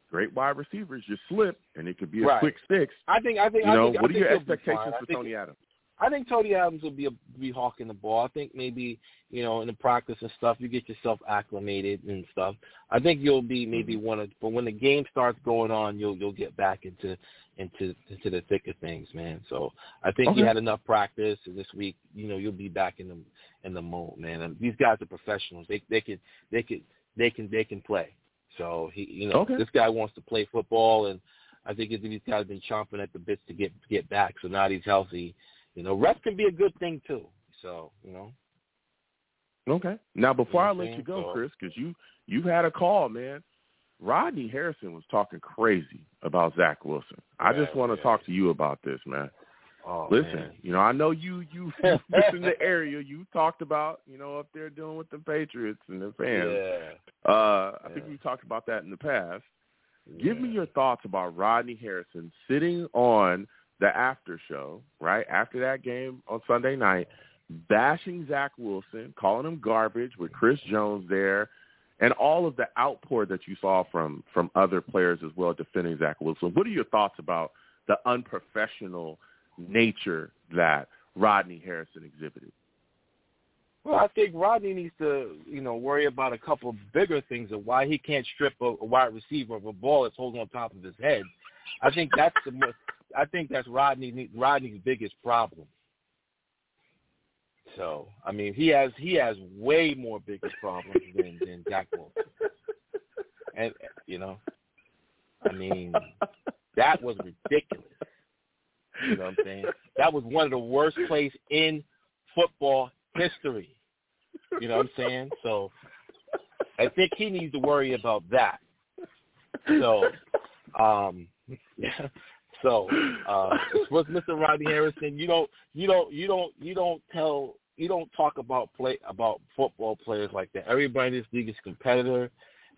great wide receivers? You slip, and it could be a Right. quick six. I think. I think. You I know, think, I what are think your he'll be fine. expectations for think- Tony Adams? I think Tony Adams will be a, be hawking the ball. I think maybe you know in the practice and stuff you get yourself acclimated and stuff. I think you'll be maybe Mm-hmm. one of, but when the game starts going on, you'll you'll get back into into into the thick of things, man. So I think you had enough practice and this week. You know you'll be back in the in the mode, man. And these guys are professionals. They they can they can they can they can play. So he you know Okay. this guy wants to play football and. I think these guys have been chomping at the bits to get get back. So now he's healthy. You know, rest can be a good thing too. So, you know. Okay. Now, before You know I let you go, So- Chris, because you you've had a call, man. Rodney Harrison was talking crazy about Zach Wilson. I just want to yeah. talk to you about this, man. Oh, Listen, man. you know, I know you you you've been in the area. You talked about, you know, up there dealing with the Patriots and the fans. Yeah. Uh, I think Yeah. we talked about that in the past. Give me your thoughts about Rodney Harrison sitting on the after show, right after that game on Sunday night, bashing Zach Wilson, calling him garbage with Chris Jones there, and all of the outpour that you saw from from other players as well defending Zach Wilson. What are your thoughts about the unprofessional nature that Rodney Harrison exhibited? Well, I think Rodney needs to, you know, worry about a couple bigger things of why he can't strip a, a wide receiver of a ball that's holding on top of his head. I think that's the most. I think that's Rodney Rodney's biggest problem. So, I mean, he has he has way more biggest problems than than Zach Wilson. And you know, I mean, that was ridiculous. You know what I'm saying? That was one of the worst plays in football history. You know what I'm saying? So I think he needs to worry about that. So um so uh with Mr. Rodney Harrison, you don't you don't you don't you don't tell you don't talk about play about football players like that. Everybody in this league is competitor.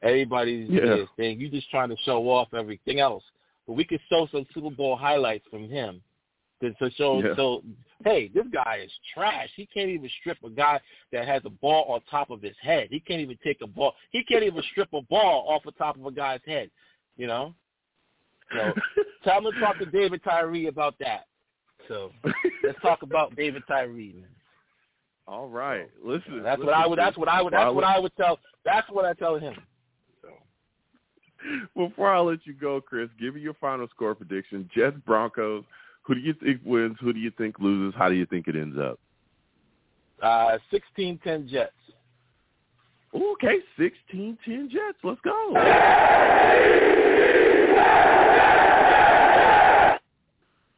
Everybody's Yeah. thing. You're just trying to show off everything else. But we could show some Super Bowl highlights from him To show Yeah. so hey, this guy is trash. He can't even strip a guy that has a ball on top of his head. He can't even take a ball. He can't even strip a ball off the top of a guy's head. You know. So tell him to talk to David Tyree about that. So let's talk about David Tyree, man. All right. Listen. That's listen, what I would. That's what I would. That's what I would tell. That's what I tell him. Before I let you go, Chris, give me your final score prediction. Jets Broncos. Who do you think wins? Who do you think loses? How do you think it ends up? Uh, sixteen ten Jets. Ooh, Okay, sixteen ten Jets. Let's go.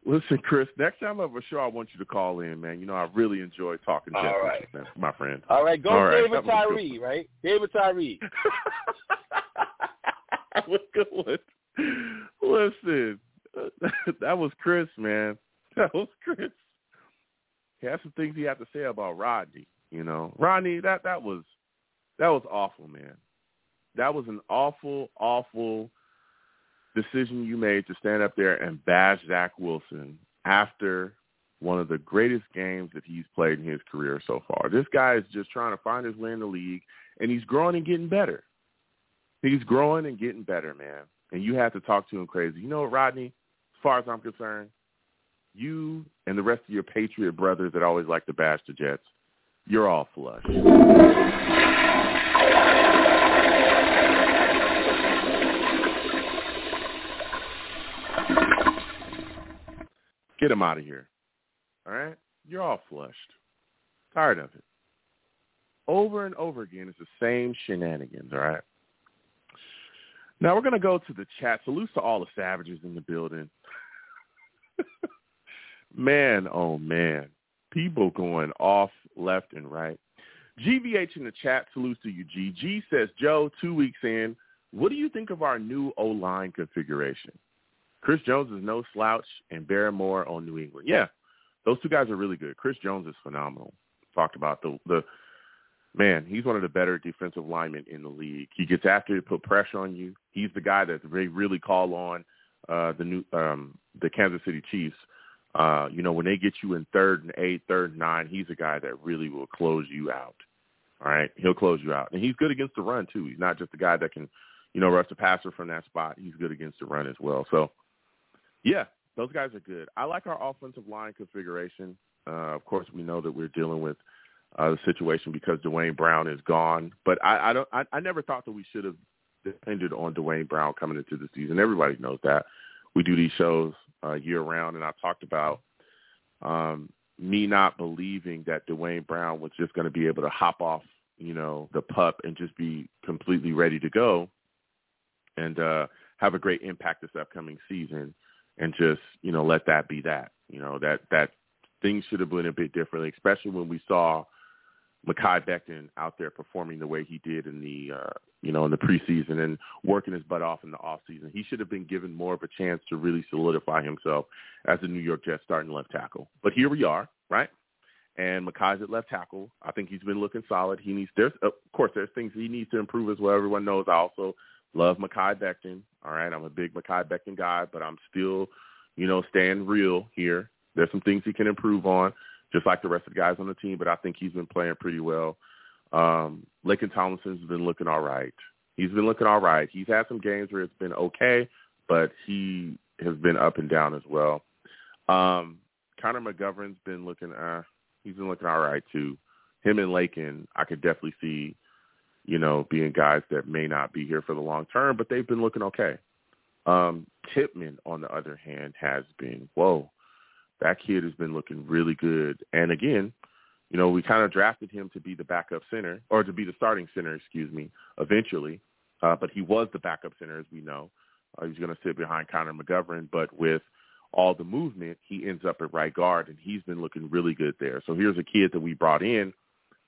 Listen, Chris, next time I have a show, I want you to call in, man. You know, I really enjoy talking Jets All right. you, man, my friend. All right, go All right, David that was good. Tyree, right? David Tyree. that was good one. Listen, that was Chris, man. That was Chris. He had some things he had to say about Rodney. You know, Rodney, that that was that was awful, man. That was an awful, awful decision you made to stand up there and bash Zach Wilson after one of the greatest games that he's played in his career so far. This guy is just trying to find his way in the league, and he's growing and getting better. He's growing and getting better, man. And you have to talk to him crazy. You know what, Rodney? Far as I'm concerned, you and the rest of your Patriot brothers that always like to bash the Jets, you're all flush. Get them out of here. All right? You're all flushed. Tired of it. Over and over again, it's the same shenanigans, all right? Now we're going to go to the chat. Salute to all the savages in the building. man, oh man. People going off left and right. GVH in the chat salutes to you, G. G says, Joe, two weeks in, what do you think of our new O-line configuration? Chris Jones is no slouch and Barmore on New England. Yeah, those two guys are really good. Chris Jones is phenomenal. Talked about the the man, he's one of the better defensive linemen in the league. He gets after you, put pressure on you. He's the guy that they really call on uh the new um the Kansas City Chiefs. Uh, you know, when they get you in third and eight, third and nine, he's a guy that really will close you out. All right. He'll close you out. And he's good against the run too. He's not just a guy that can, you know, rush the passer from that spot. He's good against the run as well. So yeah, those guys are good. I like our offensive line configuration. Uh, of course, we know that we're dealing with uh, the situation because Duane Brown is gone. But I, I don't. I, I never thought that we should have depended on Duane Brown coming into the season. Everybody knows that. We do these shows uh, year round, and I talked about um, me not believing that Duane Brown was just going to be able to hop off, you know, the pup and just be completely ready to go and uh, have a great impact this upcoming season and just you know let that be that you know that that things should have been a bit differently especially when we saw Mekhi Becton out there performing the way he did in the uh you know in the preseason and working his butt off in the off season he should have been given more of a chance to really solidify himself as a New York Jets starting left tackle. But here we are right? And Mekhi's at left tackle. I think he's been looking solid. He needs there's of course there's things he needs to improve as well. Everyone knows I also Love Mekhi Becton. All right, I'm a big Mekhi Becton guy, but I'm still, you know, staying real here. There's some things he can improve on, just like the rest of the guys on the team. But I think he's been playing pretty well. Um, Laken Tomlinson's been looking all right. He's been looking all right. He's had some games where it's been okay, but he has been up and down as well. Um, Connor McGovern's been looking. Uh, he's been looking all right too. Him and Laken, I could definitely see you know, being guys that may not be here for the long term, but they've been looking okay. Um, Tippmann, on the other hand, has been, whoa, that kid has been looking really good. And again, you know, we kind of drafted him to be the backup center, or to be the starting center, excuse me, eventually. Uh, but he was the backup center, as we know. Uh, he's going to sit behind Connor McGovern, but with all the movement, he ends up at right guard, and he's been looking really good there. So here's a kid that we brought in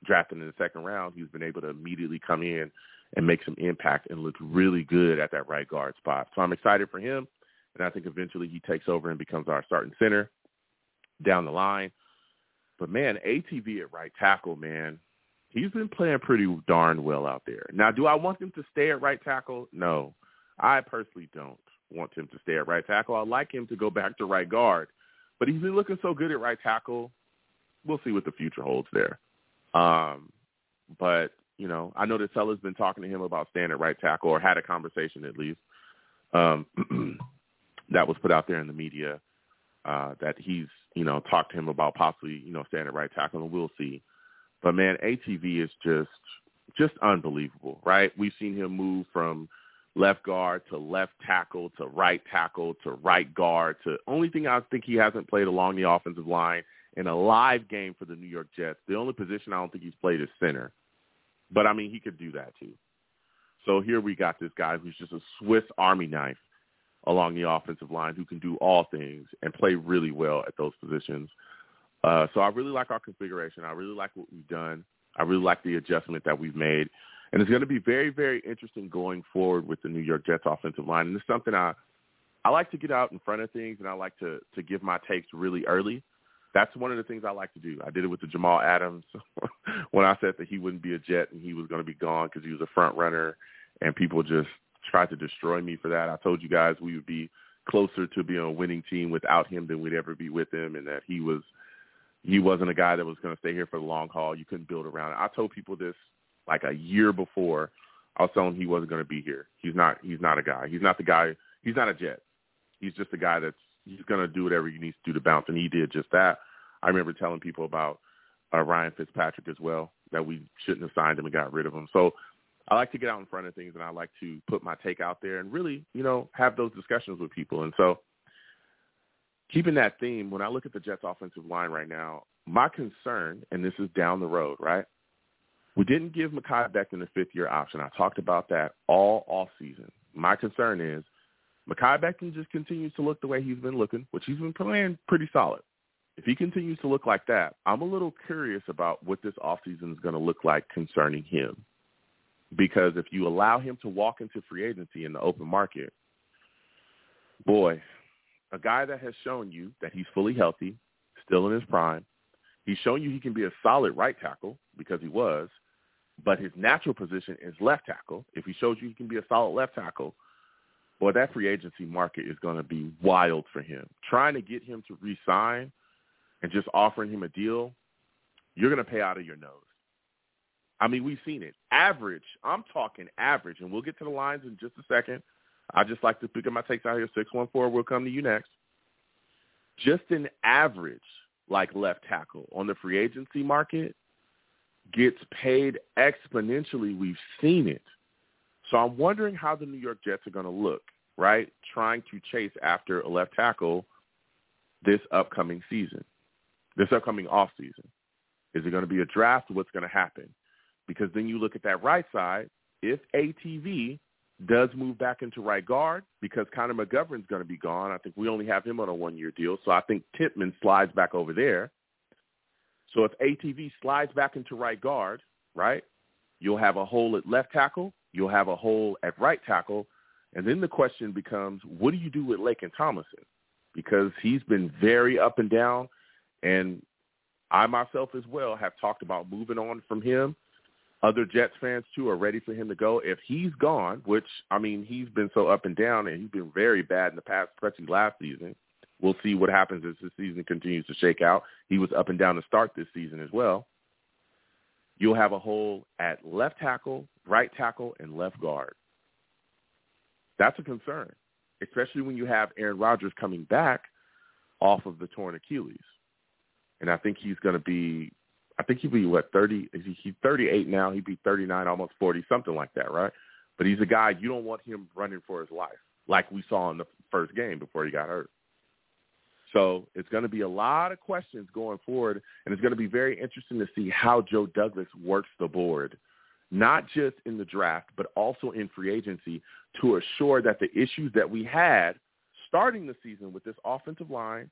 drafted in the second round, he's been able to immediately come in and make some impact and look really good at that right guard spot. So I'm excited for him, and I think eventually he takes over and becomes our starting center down the line. But man, ATV at right tackle, man, he's been playing pretty darn well out there. Now, do I want him to stay at right tackle? No, I personally don't want him to stay at right tackle. I'd like him to go back to right guard. but he's been looking so good at right tackle. We'll see what the future holds there. Um, but you know, I know that Saleh's been talking to him about staying at right tackle, or had a conversation at least. Um, that was put out there in the media uh, that he's you know talked to him about possibly you know staying at right tackle, and we'll see. But man, ATV is just just unbelievable, right? We've seen him move from left guard to left tackle to right tackle to right guard to only thing I think he hasn't played along the offensive line in a live game for the New York Jets. The only position I don't think he's played is center. But I mean, he could do that too. So here we got this guy who's just a Swiss Army knife along the offensive line who can do all things and play really well at those positions. Uh, so I really like our configuration. I really like what we've done. I really like the adjustment that we've made. And it's going to be very, very interesting going forward with the New York Jets offensive line. And it's something I I like to get out in front of things and I like to to give my takes really early. That's one of the things I like to do. I did it with the Jamal Adams when I said that he wouldn't be a Jet and he was going to be gone because he was a front runner, and people just tried to destroy me for that. I told you guys we would be closer to being a winning team without him than we'd ever be with him, and that he was he wasn't a guy that was going to stay here for the long haul. You couldn't build around it. I told people this like a year before. I was telling him he wasn't going to be here. He's not. He's not a guy. He's not the guy. He's not a jet. He's just a guy that's he's going to do whatever he needs to do to bounce, and he did just that. I remember telling people about uh, Ryan Fitzpatrick as well that we shouldn't have signed him and got rid of him. So I like to get out in front of things, and I like to put my take out there and really, you know, have those discussions with people. And so keeping that theme, when I look at the Jets offensive line right now, my concern, and this is down the road, right? We didn't give Mekhi Becton a fifth year option. I talked about that all off season. My concern is Mekhi Becton just continues to look the way he's been looking, which he's been playing pretty solid. If he continues to look like that, I'm a little curious about what this offseason is going to look like concerning him. Because if you allow him to walk into free agency in the open market, boy, a guy that has shown you that he's fully healthy, still in his prime, he's shown you he can be a solid right tackle because he was, but his natural position is left tackle. If he shows you he can be a solid left tackle, boy, that free agency market is going to be wild for him. Trying to get him to re-sign and just offering him a deal, you're going to pay out of your nose. I mean, we've seen it. Average, I'm talking average, and we'll get to the lines in just a second. I just like to pick up my takes out here. 614, we'll come to you next. Just an average, like left tackle on the free agency market, gets paid exponentially. We've seen it. So I'm wondering how the New York Jets are going to look, right, trying to chase after a left tackle this upcoming season, this upcoming off season. Is it going to be a draft? What's going to happen? Because then you look at that right side. If ATV does move back into right guard because Connor McGovern's going to be gone. I think we only have him on a one-year deal, so I think Tippmann slides back over there. So if ATV slides back into right guard, right, you'll have a hole at left tackle, you'll have a hole at right tackle, and then the question becomes, what do you do with Laken Tomlinson? Because he's been very up and down, and I myself as well have talked about moving on from him other Jets fans too are ready for him to go. If he's gone, which I mean he's been so up and down and he's been very bad in the past, especially last season. We'll see what happens as the season continues to shake out. He was up and down to start this season as well. You'll have a hole at left tackle, right tackle, and left guard. That's a concern, especially when you have Aaron Rodgers coming back off of the torn Achilles. And I think he's going to be I think he'd be what thirty? He's thirty eight now. He'd be thirty nine, almost forty, something like that, right? But he's a guy you don't want him running for his life, like we saw in the first game before he got hurt. So it's going to be a lot of questions going forward, and it's going to be very interesting to see how Joe Douglas works the board, not just in the draft, but also in free agency to assure that the issues that we had starting the season with this offensive line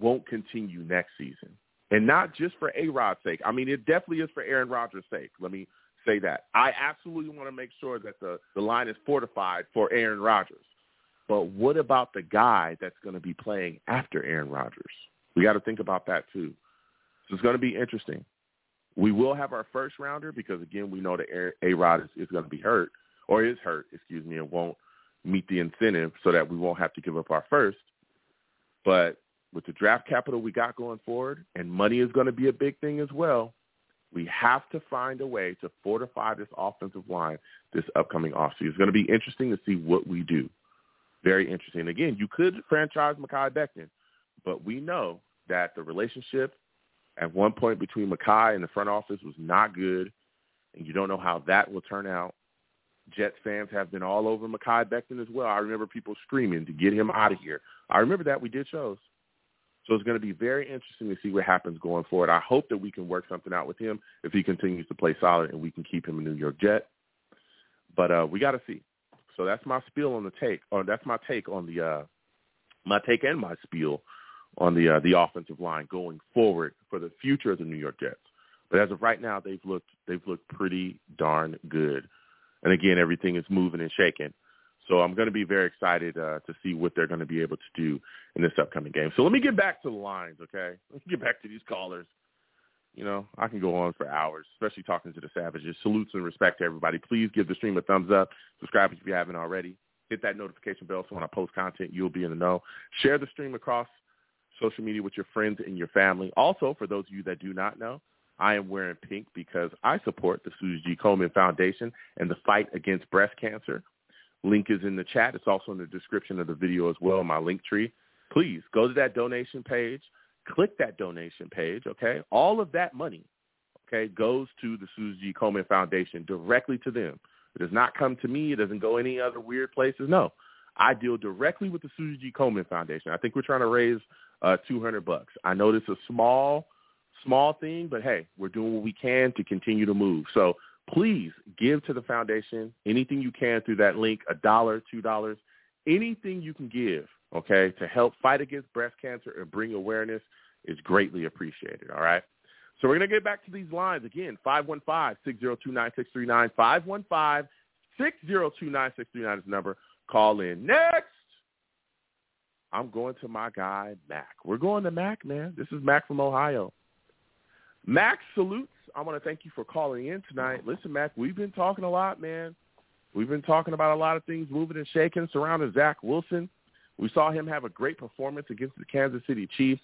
won't continue next season and not just for A-Rod's sake. I mean, it definitely is for Aaron Rodgers' sake. Let me say that. I absolutely want to make sure that the, the line is fortified for Aaron Rodgers. But what about the guy that's going to be playing after Aaron Rodgers? We got to think about that too. So it's going to be interesting. We will have our first rounder because, again, we know that A-Rod is, is going to be hurt or is hurt, excuse me, and won't meet the incentive so that we won't have to give up our first. But with the draft capital we got going forward, and money is going to be a big thing as well, we have to find a way to fortify this offensive line this upcoming offseason. It's going to be interesting to see what we do. Very interesting. Again, you could franchise Mekhi Becton, but we know that the relationship at one point between Mekhi and the front office was not good, and you don't know how that will turn out. Jets fans have been all over Mekhi Becton as well. I remember people screaming to get him out of here. I remember that we did shows. So it's going to be very interesting to see what happens going forward. I hope that we can work something out with him if he continues to play solid and we can keep him a New York Jet. But uh, we got to see. So that's my spiel on the take, or that's my take on the uh, my take and my spiel on the uh, the offensive line going forward for the future of the New York Jets. But as of right now, they've looked they've looked pretty darn good. And again, everything is moving and shaking. So I'm going to be very excited uh, to see what they're going to be able to do in this upcoming game. So let me get back to the lines, okay? Let's get back to these callers. You know, I can go on for hours, especially talking to the Savages. Salutes and respect to everybody. Please give the stream a thumbs up. Subscribe if you haven't already. Hit that notification bell so when I post content, you'll be in the know. Share the stream across social media with your friends and your family. Also, for those of you that do not know, I am wearing pink because I support the Susie G. Komen Foundation and the fight against breast cancer. Link is in the chat. It's also in the description of the video as well, my link tree. Please go to that donation page. Click that donation page, okay? All of that money, okay, goes to the Susie G. Komen Foundation directly to them. It does not come to me. It doesn't go any other weird places. No. I deal directly with the Susie G. Komen Foundation. I think we're trying to raise uh, 200 bucks. I know this is a small, small thing, but hey, we're doing what we can to continue to move. So please give to the foundation anything you can through that link, a dollar, two dollars, anything you can give, okay, to help fight against breast cancer and bring awareness is greatly appreciated, all right? So we're going to get back to these lines again, 515-602-9639, 515-602-9639 is the number. Call in. Next, I'm going to my guy, Mac. We're going to Mac, man. This is Mac from Ohio. Mac salutes I want to thank you for calling in tonight. Listen, Mac, we've been talking a lot, man. We've been talking about a lot of things moving and shaking surrounding Zach Wilson. We saw him have a great performance against the Kansas City Chiefs.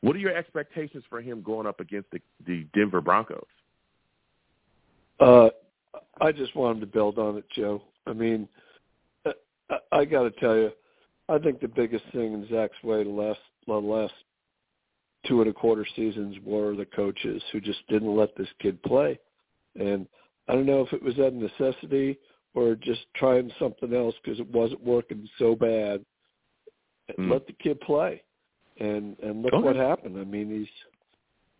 What are your expectations for him going up against the, the Denver Broncos? Uh, I just want him to build on it, Joe. I mean, I, I got to tell you, I think the biggest thing in Zach's way the last the last two and a quarter seasons were the coaches who just didn't let this kid play. And I don't know if it was out of necessity or just trying something else because it wasn't working so bad. Mm. Let the kid play, and and look what happened. I mean, he's,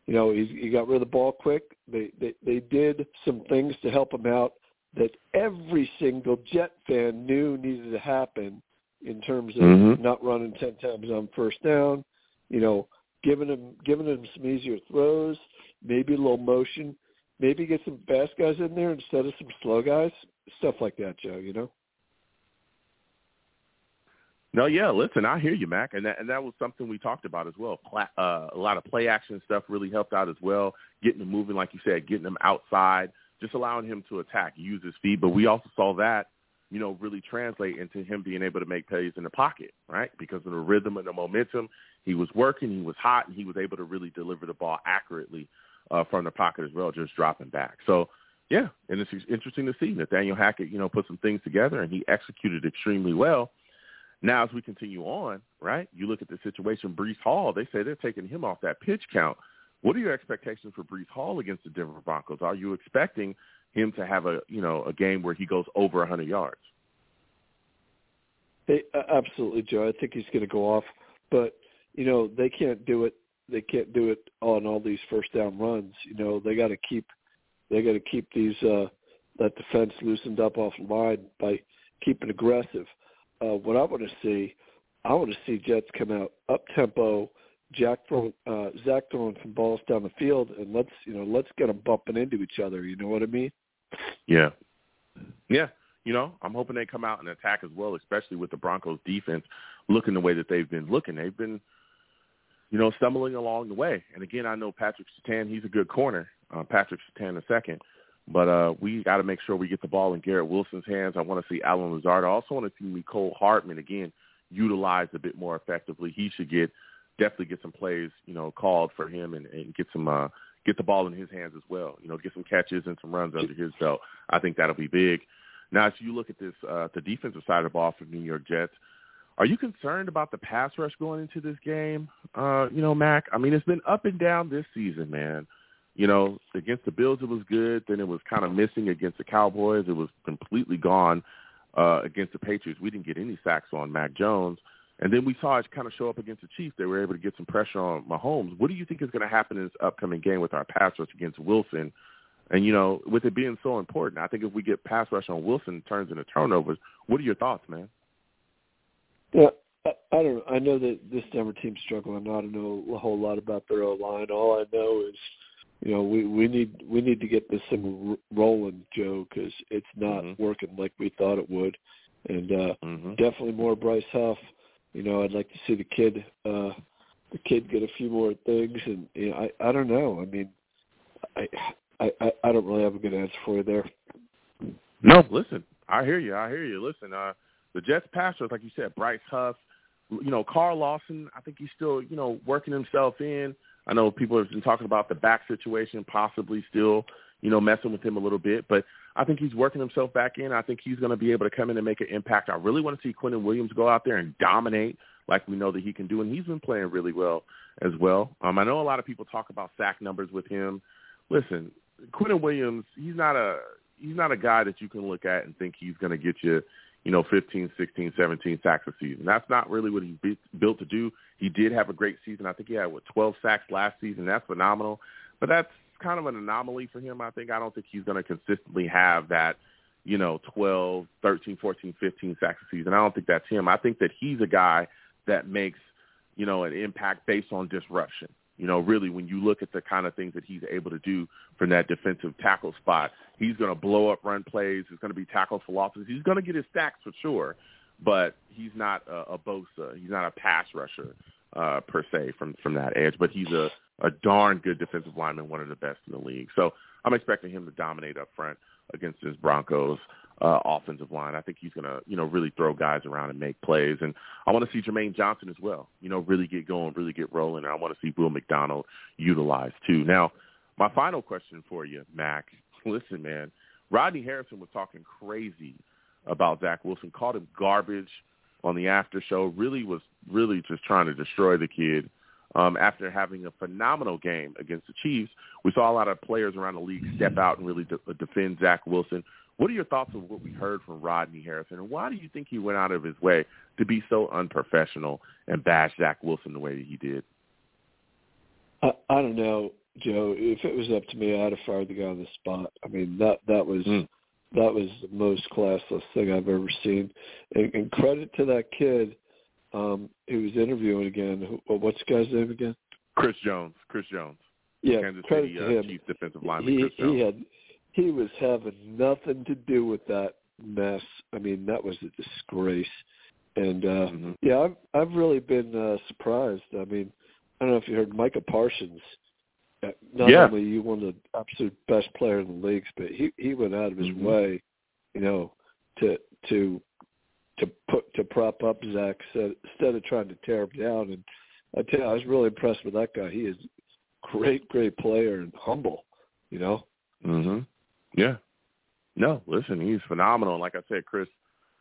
you know, he's, he got rid of the ball quick. They they they did some things to help him out that every single Jet fan knew needed to happen in terms of mm-hmm. not running ten times on first down. You know, giving him giving him some easier throws, maybe a little motion, maybe get some fast guys in there instead of some slow guys, stuff like that, Joe. You know. No, yeah. Listen, I hear you, Mac, and that and that was something we talked about as well. Uh, a lot of play action stuff really helped out as well. Getting him moving, like you said, getting him outside, just allowing him to attack, use his feet. But we also saw that, you know, really translate into him being able to make plays in the pocket, right? Because of the rhythm and the momentum, he was working, he was hot, and he was able to really deliver the ball accurately uh, from the pocket as well, just dropping back. So, yeah, and it's interesting to see Nathaniel Hackett, you know, put some things together, and he executed extremely well. Now, as we continue on, right, you look at the situation, Breece Hall, they say they're taking him off that pitch count. What are your expectations for Breece Hall against the Denver Broncos? Are you expecting him to have a, you know, a game where he goes over 100 yards? Hey, absolutely, Joe. I think he's going to go off, but you know they can't do it. They can't do it on all these first down runs. You know they got to keep they got to keep these uh, that defense loosened up off line by keeping aggressive. Uh, what I want to see, I want to see Jets come out up tempo, Jack throwing, uh, Zach throwing some balls down the field, and let's you know let's get them bumping into each other. You know what I mean? Yeah, yeah. You know, I'm hoping they come out and attack as well, especially with the Broncos defense looking the way that they've been looking. They've been you know, stumbling along the way. And again, I know Patrick Surtain, he's a good corner, uh, Patrick Surtain the second. But uh, we got to make sure we get the ball in Garrett Wilson's hands. I want to see Allen Lazard. I also want to see Mecole Hardman again, utilized a bit more effectively. He should get definitely get some plays, you know, called for him and, and get some uh, get the ball in his hands as well. You know, get some catches and some runs under his belt. I think that'll be big. Now, as you look at this, uh, the defensive side of the ball for New York Jets, are you concerned about the pass rush going into this game? Uh, you know, Mac. I mean, it's been up and down this season, man. You know, against the Bills it was good, then it was kind of missing against the Cowboys. It was completely gone uh, against the Patriots. We didn't get any sacks on Mac Jones. And then we saw it kind of show up against the Chiefs. They were able to get some pressure on Mahomes. What do you think is going to happen in this upcoming game with our pass rush against Wilson? And, you know, with it being so important, I think if we get pass rush on Wilson turns into turnovers, what are your thoughts, man? Yeah, I, I don't know. I know that this Denver team's struggling. I don't know a whole lot about their O line. All I know is, you know, we we need we need to get this thing rolling, Joe, because it's not mm-hmm. working like we thought it would. And uh mm-hmm. definitely more Bryce Huff. You know, I'd like to see the kid uh the kid get a few more things and you know, I I don't know. I mean I I I don't really have a good answer for you there. No, listen. I hear you. I hear you. Listen, uh the Jets passers, like you said, Bryce Huff, you know, Carl Lawson, I think he's still, you know, working himself in. I know people have been talking about the back situation, possibly still, you know, messing with him a little bit, but I think he's working himself back in. I think he's going to be able to come in and make an impact. I really want to see Quinnen Williams go out there and dominate like we know that he can do, and he's been playing really well as well. Um, I know a lot of people talk about sack numbers with him. Listen, Quinnen Williams, he's not a he's not a guy that you can look at and think he's going to get you you know, 15, 16, 17 sacks a season. That's not really what he's built to do. He did have a great season. I think he had, what, 12 sacks last season. That's phenomenal. But that's kind of an anomaly for him, I think. I don't think he's going to consistently have that, you know, 12, 13, 14, 15 sacks a season. I don't think that's him. I think that he's a guy that makes, you know, an impact based on disruption. You know, really, when you look at the kind of things that he's able to do from that defensive tackle spot, he's going to blow up run plays. He's going to be tackles for losses. He's going to get his stacks for sure, but he's not a, a Bosa. He's not a pass rusher uh, per se from from that edge. But he's a a darn good defensive lineman, one of the best in the league. So I'm expecting him to dominate up front against his Broncos uh, offensive line. I think he's going to, you know, really throw guys around and make plays. And I want to see Jermaine Johnson as well, you know, really get going, really get rolling. And I want to see Will McDonald utilized too. Now, my final question for you, Mac. Listen, man, Rodney Harrison was talking crazy about Zach Wilson, called him garbage on the after show, really was really just trying to destroy the kid. Um, after having a phenomenal game against the Chiefs, we saw a lot of players around the league step out and really de- defend Zach Wilson. What are your thoughts of what we heard from Rodney Harrison, and why do you think he went out of his way to be so unprofessional and bash Zach Wilson the way that he did? I, I don't know, Joe. If it was up to me, I'd have fired the guy on the spot. I mean, that that was mm. that was the most classless thing I've ever seen. And, and credit to that kid um, who was interviewing again. Who, what's the guy's name again? Chris Jones. Chris Jones. Yeah, Kansas credit City, to uh, him. Chief defensive lineman. He, Chris Jones. he had he was having nothing to do with that mess. I mean, that was a disgrace. And uh mm-hmm. yeah, I've I've really been uh surprised. I mean, I don't know if you heard Micah Parsons. uh, Not Yeah. only you one of the absolute best player in the leagues, but he he went out of his Mhm. way, you know, to to to put to prop up Zach instead instead of trying to tear him down. And I tell you, I was really impressed with that guy. He is great, great player and humble. You know. Mhm. Yeah. No, listen, he's phenomenal. Like I said, Chris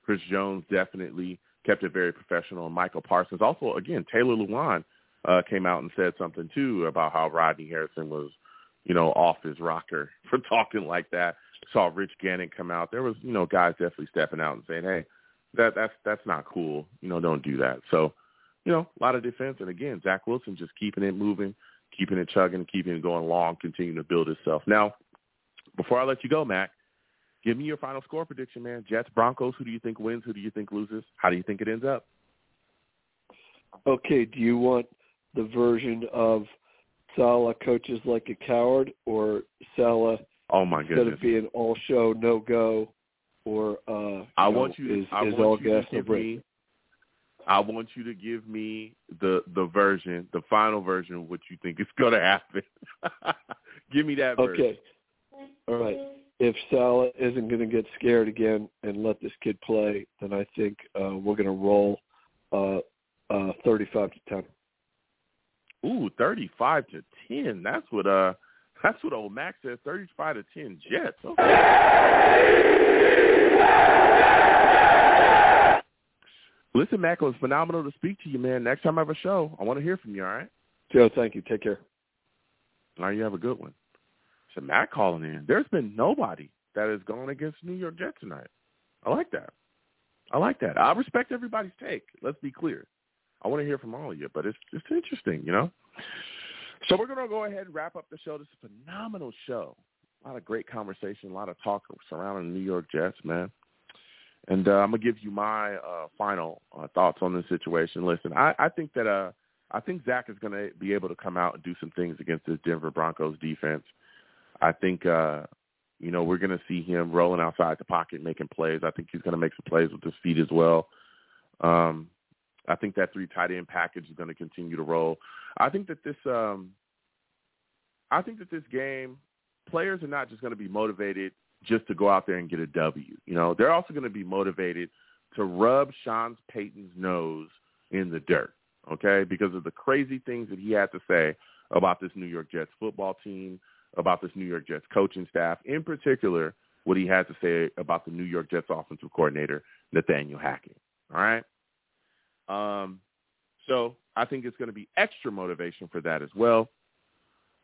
Chris Jones definitely kept it very professional. Micah Parsons also, again, Taylor Lewan uh, came out and said something too about how Rodney Harrison was, you know, off his rocker for talking like that. Saw Rich Gannon come out. There was, you know, guys definitely stepping out and saying, "Hey, that that's that's not cool. You know, don't do that." So, you know, a lot of defense. And again, Zach Wilson just keeping it moving, keeping it chugging, keeping it going long, continuing to build itself. Now, before I let you go, Mac, give me your final score prediction, man. Jets, Broncos. Who do you think wins? Who do you think loses? How do you think it ends up? Okay, do you want the version of Saleh coaches like a coward, or Saleh Oh my goodness! instead of being all show no go, or uh, I know, want you. To, is, I is want all you to give break? me. I want you to give me the the version, the final version of what you think is going to happen. give me that version. Okay, all right. If Saleh isn't going to get scared again and let this kid play, then I think uh, we're going to roll uh, uh, thirty-five to ten. Ooh, thirty-five to ten. That's what uh, that's what old Max said. Thirty-five to ten Jets. Okay. Listen, Mac, it was phenomenal to speak to you, man. Next time I have a show, I want to hear from you. All right. Joe, thank you. Take care. All right, you have a good one. So Matt calling in. There's been nobody that has gone against New York Jets tonight. I like that. I like that. I respect everybody's take. Let's be clear. I want to hear from all of you, but it's it's interesting, you know. So we're gonna go ahead and wrap up the show. This is a phenomenal show. A lot of great conversation, a lot of talk surrounding the New York Jets, man. And uh, I'm gonna give you my uh, final uh, thoughts on this situation. Listen, I, I think that uh, I think Zach is gonna be able to come out and do some things against this Denver Broncos defense. I think uh, you know we're gonna see him rolling outside the pocket, making plays. I think he's gonna make some plays with his feet as well. Um, I think that three tight end package is going to continue to roll. I think that this um I think that this game players are not just going to be motivated just to go out there and get a W. You know, they're also going to be motivated to rub Sean Payton's nose in the dirt, okay? Because of the crazy things that he had to say about this New York Jets football team, about this New York Jets coaching staff, in particular what he had to say about the New York Jets offensive coordinator, Nathaniel Hackett. All right? Um, so I think it's going to be extra motivation for that as well.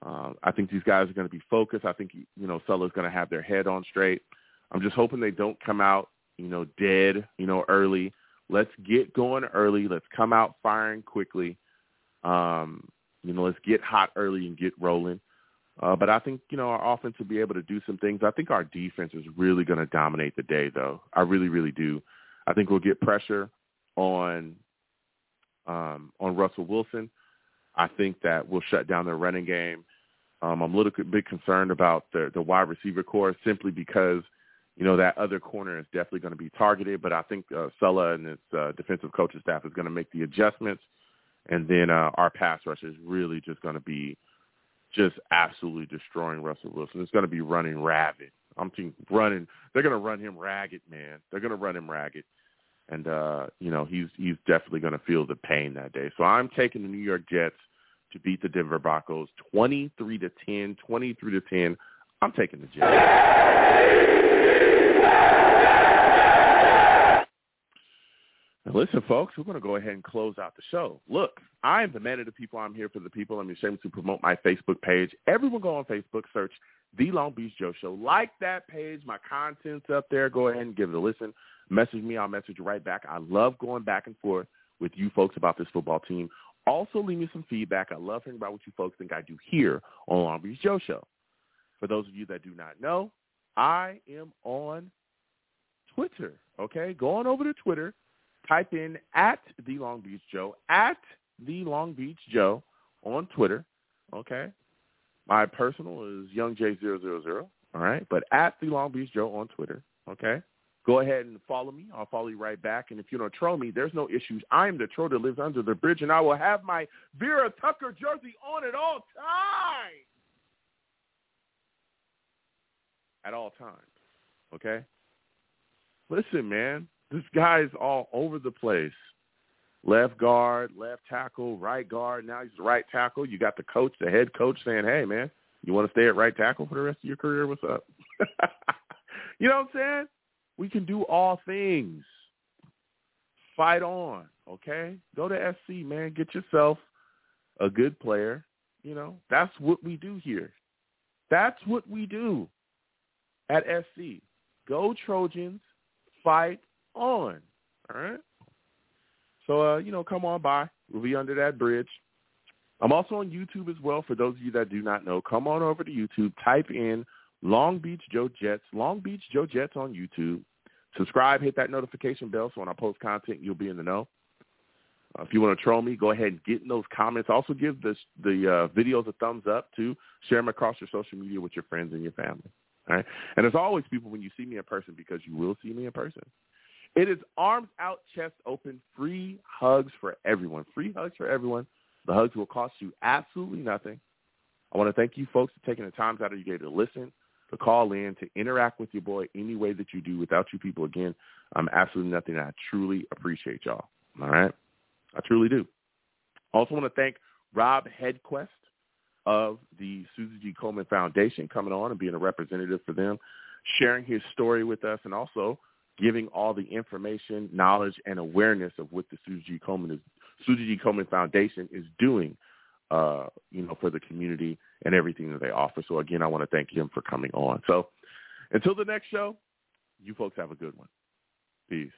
Uh, I think these guys are going to be focused. I think you know Saleh's going to have their head on straight. I'm just hoping they don't come out you know dead you know early. Let's get going early. Let's come out firing quickly. Um, you know, let's get hot early and get rolling. Uh, but I think you know our offense will be able to do some things. I think our defense is really going to dominate the day, though. I really, really do. I think we'll get pressure on um, on Russell Wilson. I think that we'll shut down their running game. Um, I'm a little bit concerned about the, the wide receiver core simply because, you know, that other corner is definitely going to be targeted. But I think uh, Saleh and his uh, defensive coaching staff is going to make the adjustments. And then uh, our pass rush is really just going to be just absolutely destroying Russell Wilson. It's going to be running ragged. I'm thinking running. They're going to run him ragged, man. They're going to run him ragged and uh, you know he's he's definitely going to feel the pain that day. So I'm taking the New York Jets to beat the Denver Broncos 23 to 10, 23 to 10. I'm taking the Jets. Now listen, folks, we're going to go ahead and close out the show. Look, I am the man of the people. I'm here for the people. I'm ashamed to promote my Facebook page. Everyone go on Facebook, search The Long Beach Joe Show. Like that page. My content's up there. Go ahead and give it a listen. Message me. I'll message you right back. I love going back and forth with you folks about this football team. Also, leave me some feedback. I love hearing about what you folks think I do here on Long Beach Joe Show. For those of you that do not know, I am on Twitter. Okay, go on over to Twitter, type in at the Long Beach Joe at the Long Beach Joe on Twitter. Okay, my personal is Young J 000 All right, but at the Long Beach Joe on Twitter. Okay, Go ahead and follow me. I'll follow you right back. And if you don't troll me, there's no issues. I am the troll that lives under the bridge, and I will have my Vera Tucker jersey on at all times. At all times. Okay? Listen, man, this guy's all over the place. Left guard, left tackle, right guard. Now he's the right tackle. You got the coach, the head coach saying, hey, man, you want to stay at right tackle for the rest of your career? What's up? you know what I'm saying? We can do all things. Fight on, okay? Go to SC, man. Get yourself a good player. You know, that's what we do here. That's what we do at SC. Go Trojans, fight on. All right. So uh, you know, come on by. We'll be under that bridge. I'm also on YouTube as well. For those of you that do not know, come on over to YouTube. Type in Long Beach Joe Jets. Long Beach Joe Jets on YouTube. Subscribe, hit that notification bell so when I post content, you'll be in the know. Uh, if you want to troll me, go ahead and get in those comments. Also give the the uh, videos a thumbs up too. Share them across your social media with your friends and your family. All right. And as always, people, when you see me in person, because you will see me in person, it is arms out, chest open, free hugs for everyone. Free hugs for everyone. The hugs will cost you absolutely nothing. I want to thank you folks for taking the time out of your day to listen to call in, to interact with your boy any way that you do. Without you people, again, I'm absolutely nothing. I truly appreciate y'all. All right? I truly do. I also want to thank Rob Hedquist of the Susie G. Komen Foundation coming on and being a representative for them, sharing his story with us, and also giving all the information, knowledge, and awareness of what the Susie G. Komen is, Susie G. Komen Foundation is doing, uh, you know, for the community and everything that they offer. So again, I want to thank him for coming on. So until the next show, you folks have a good one. Peace.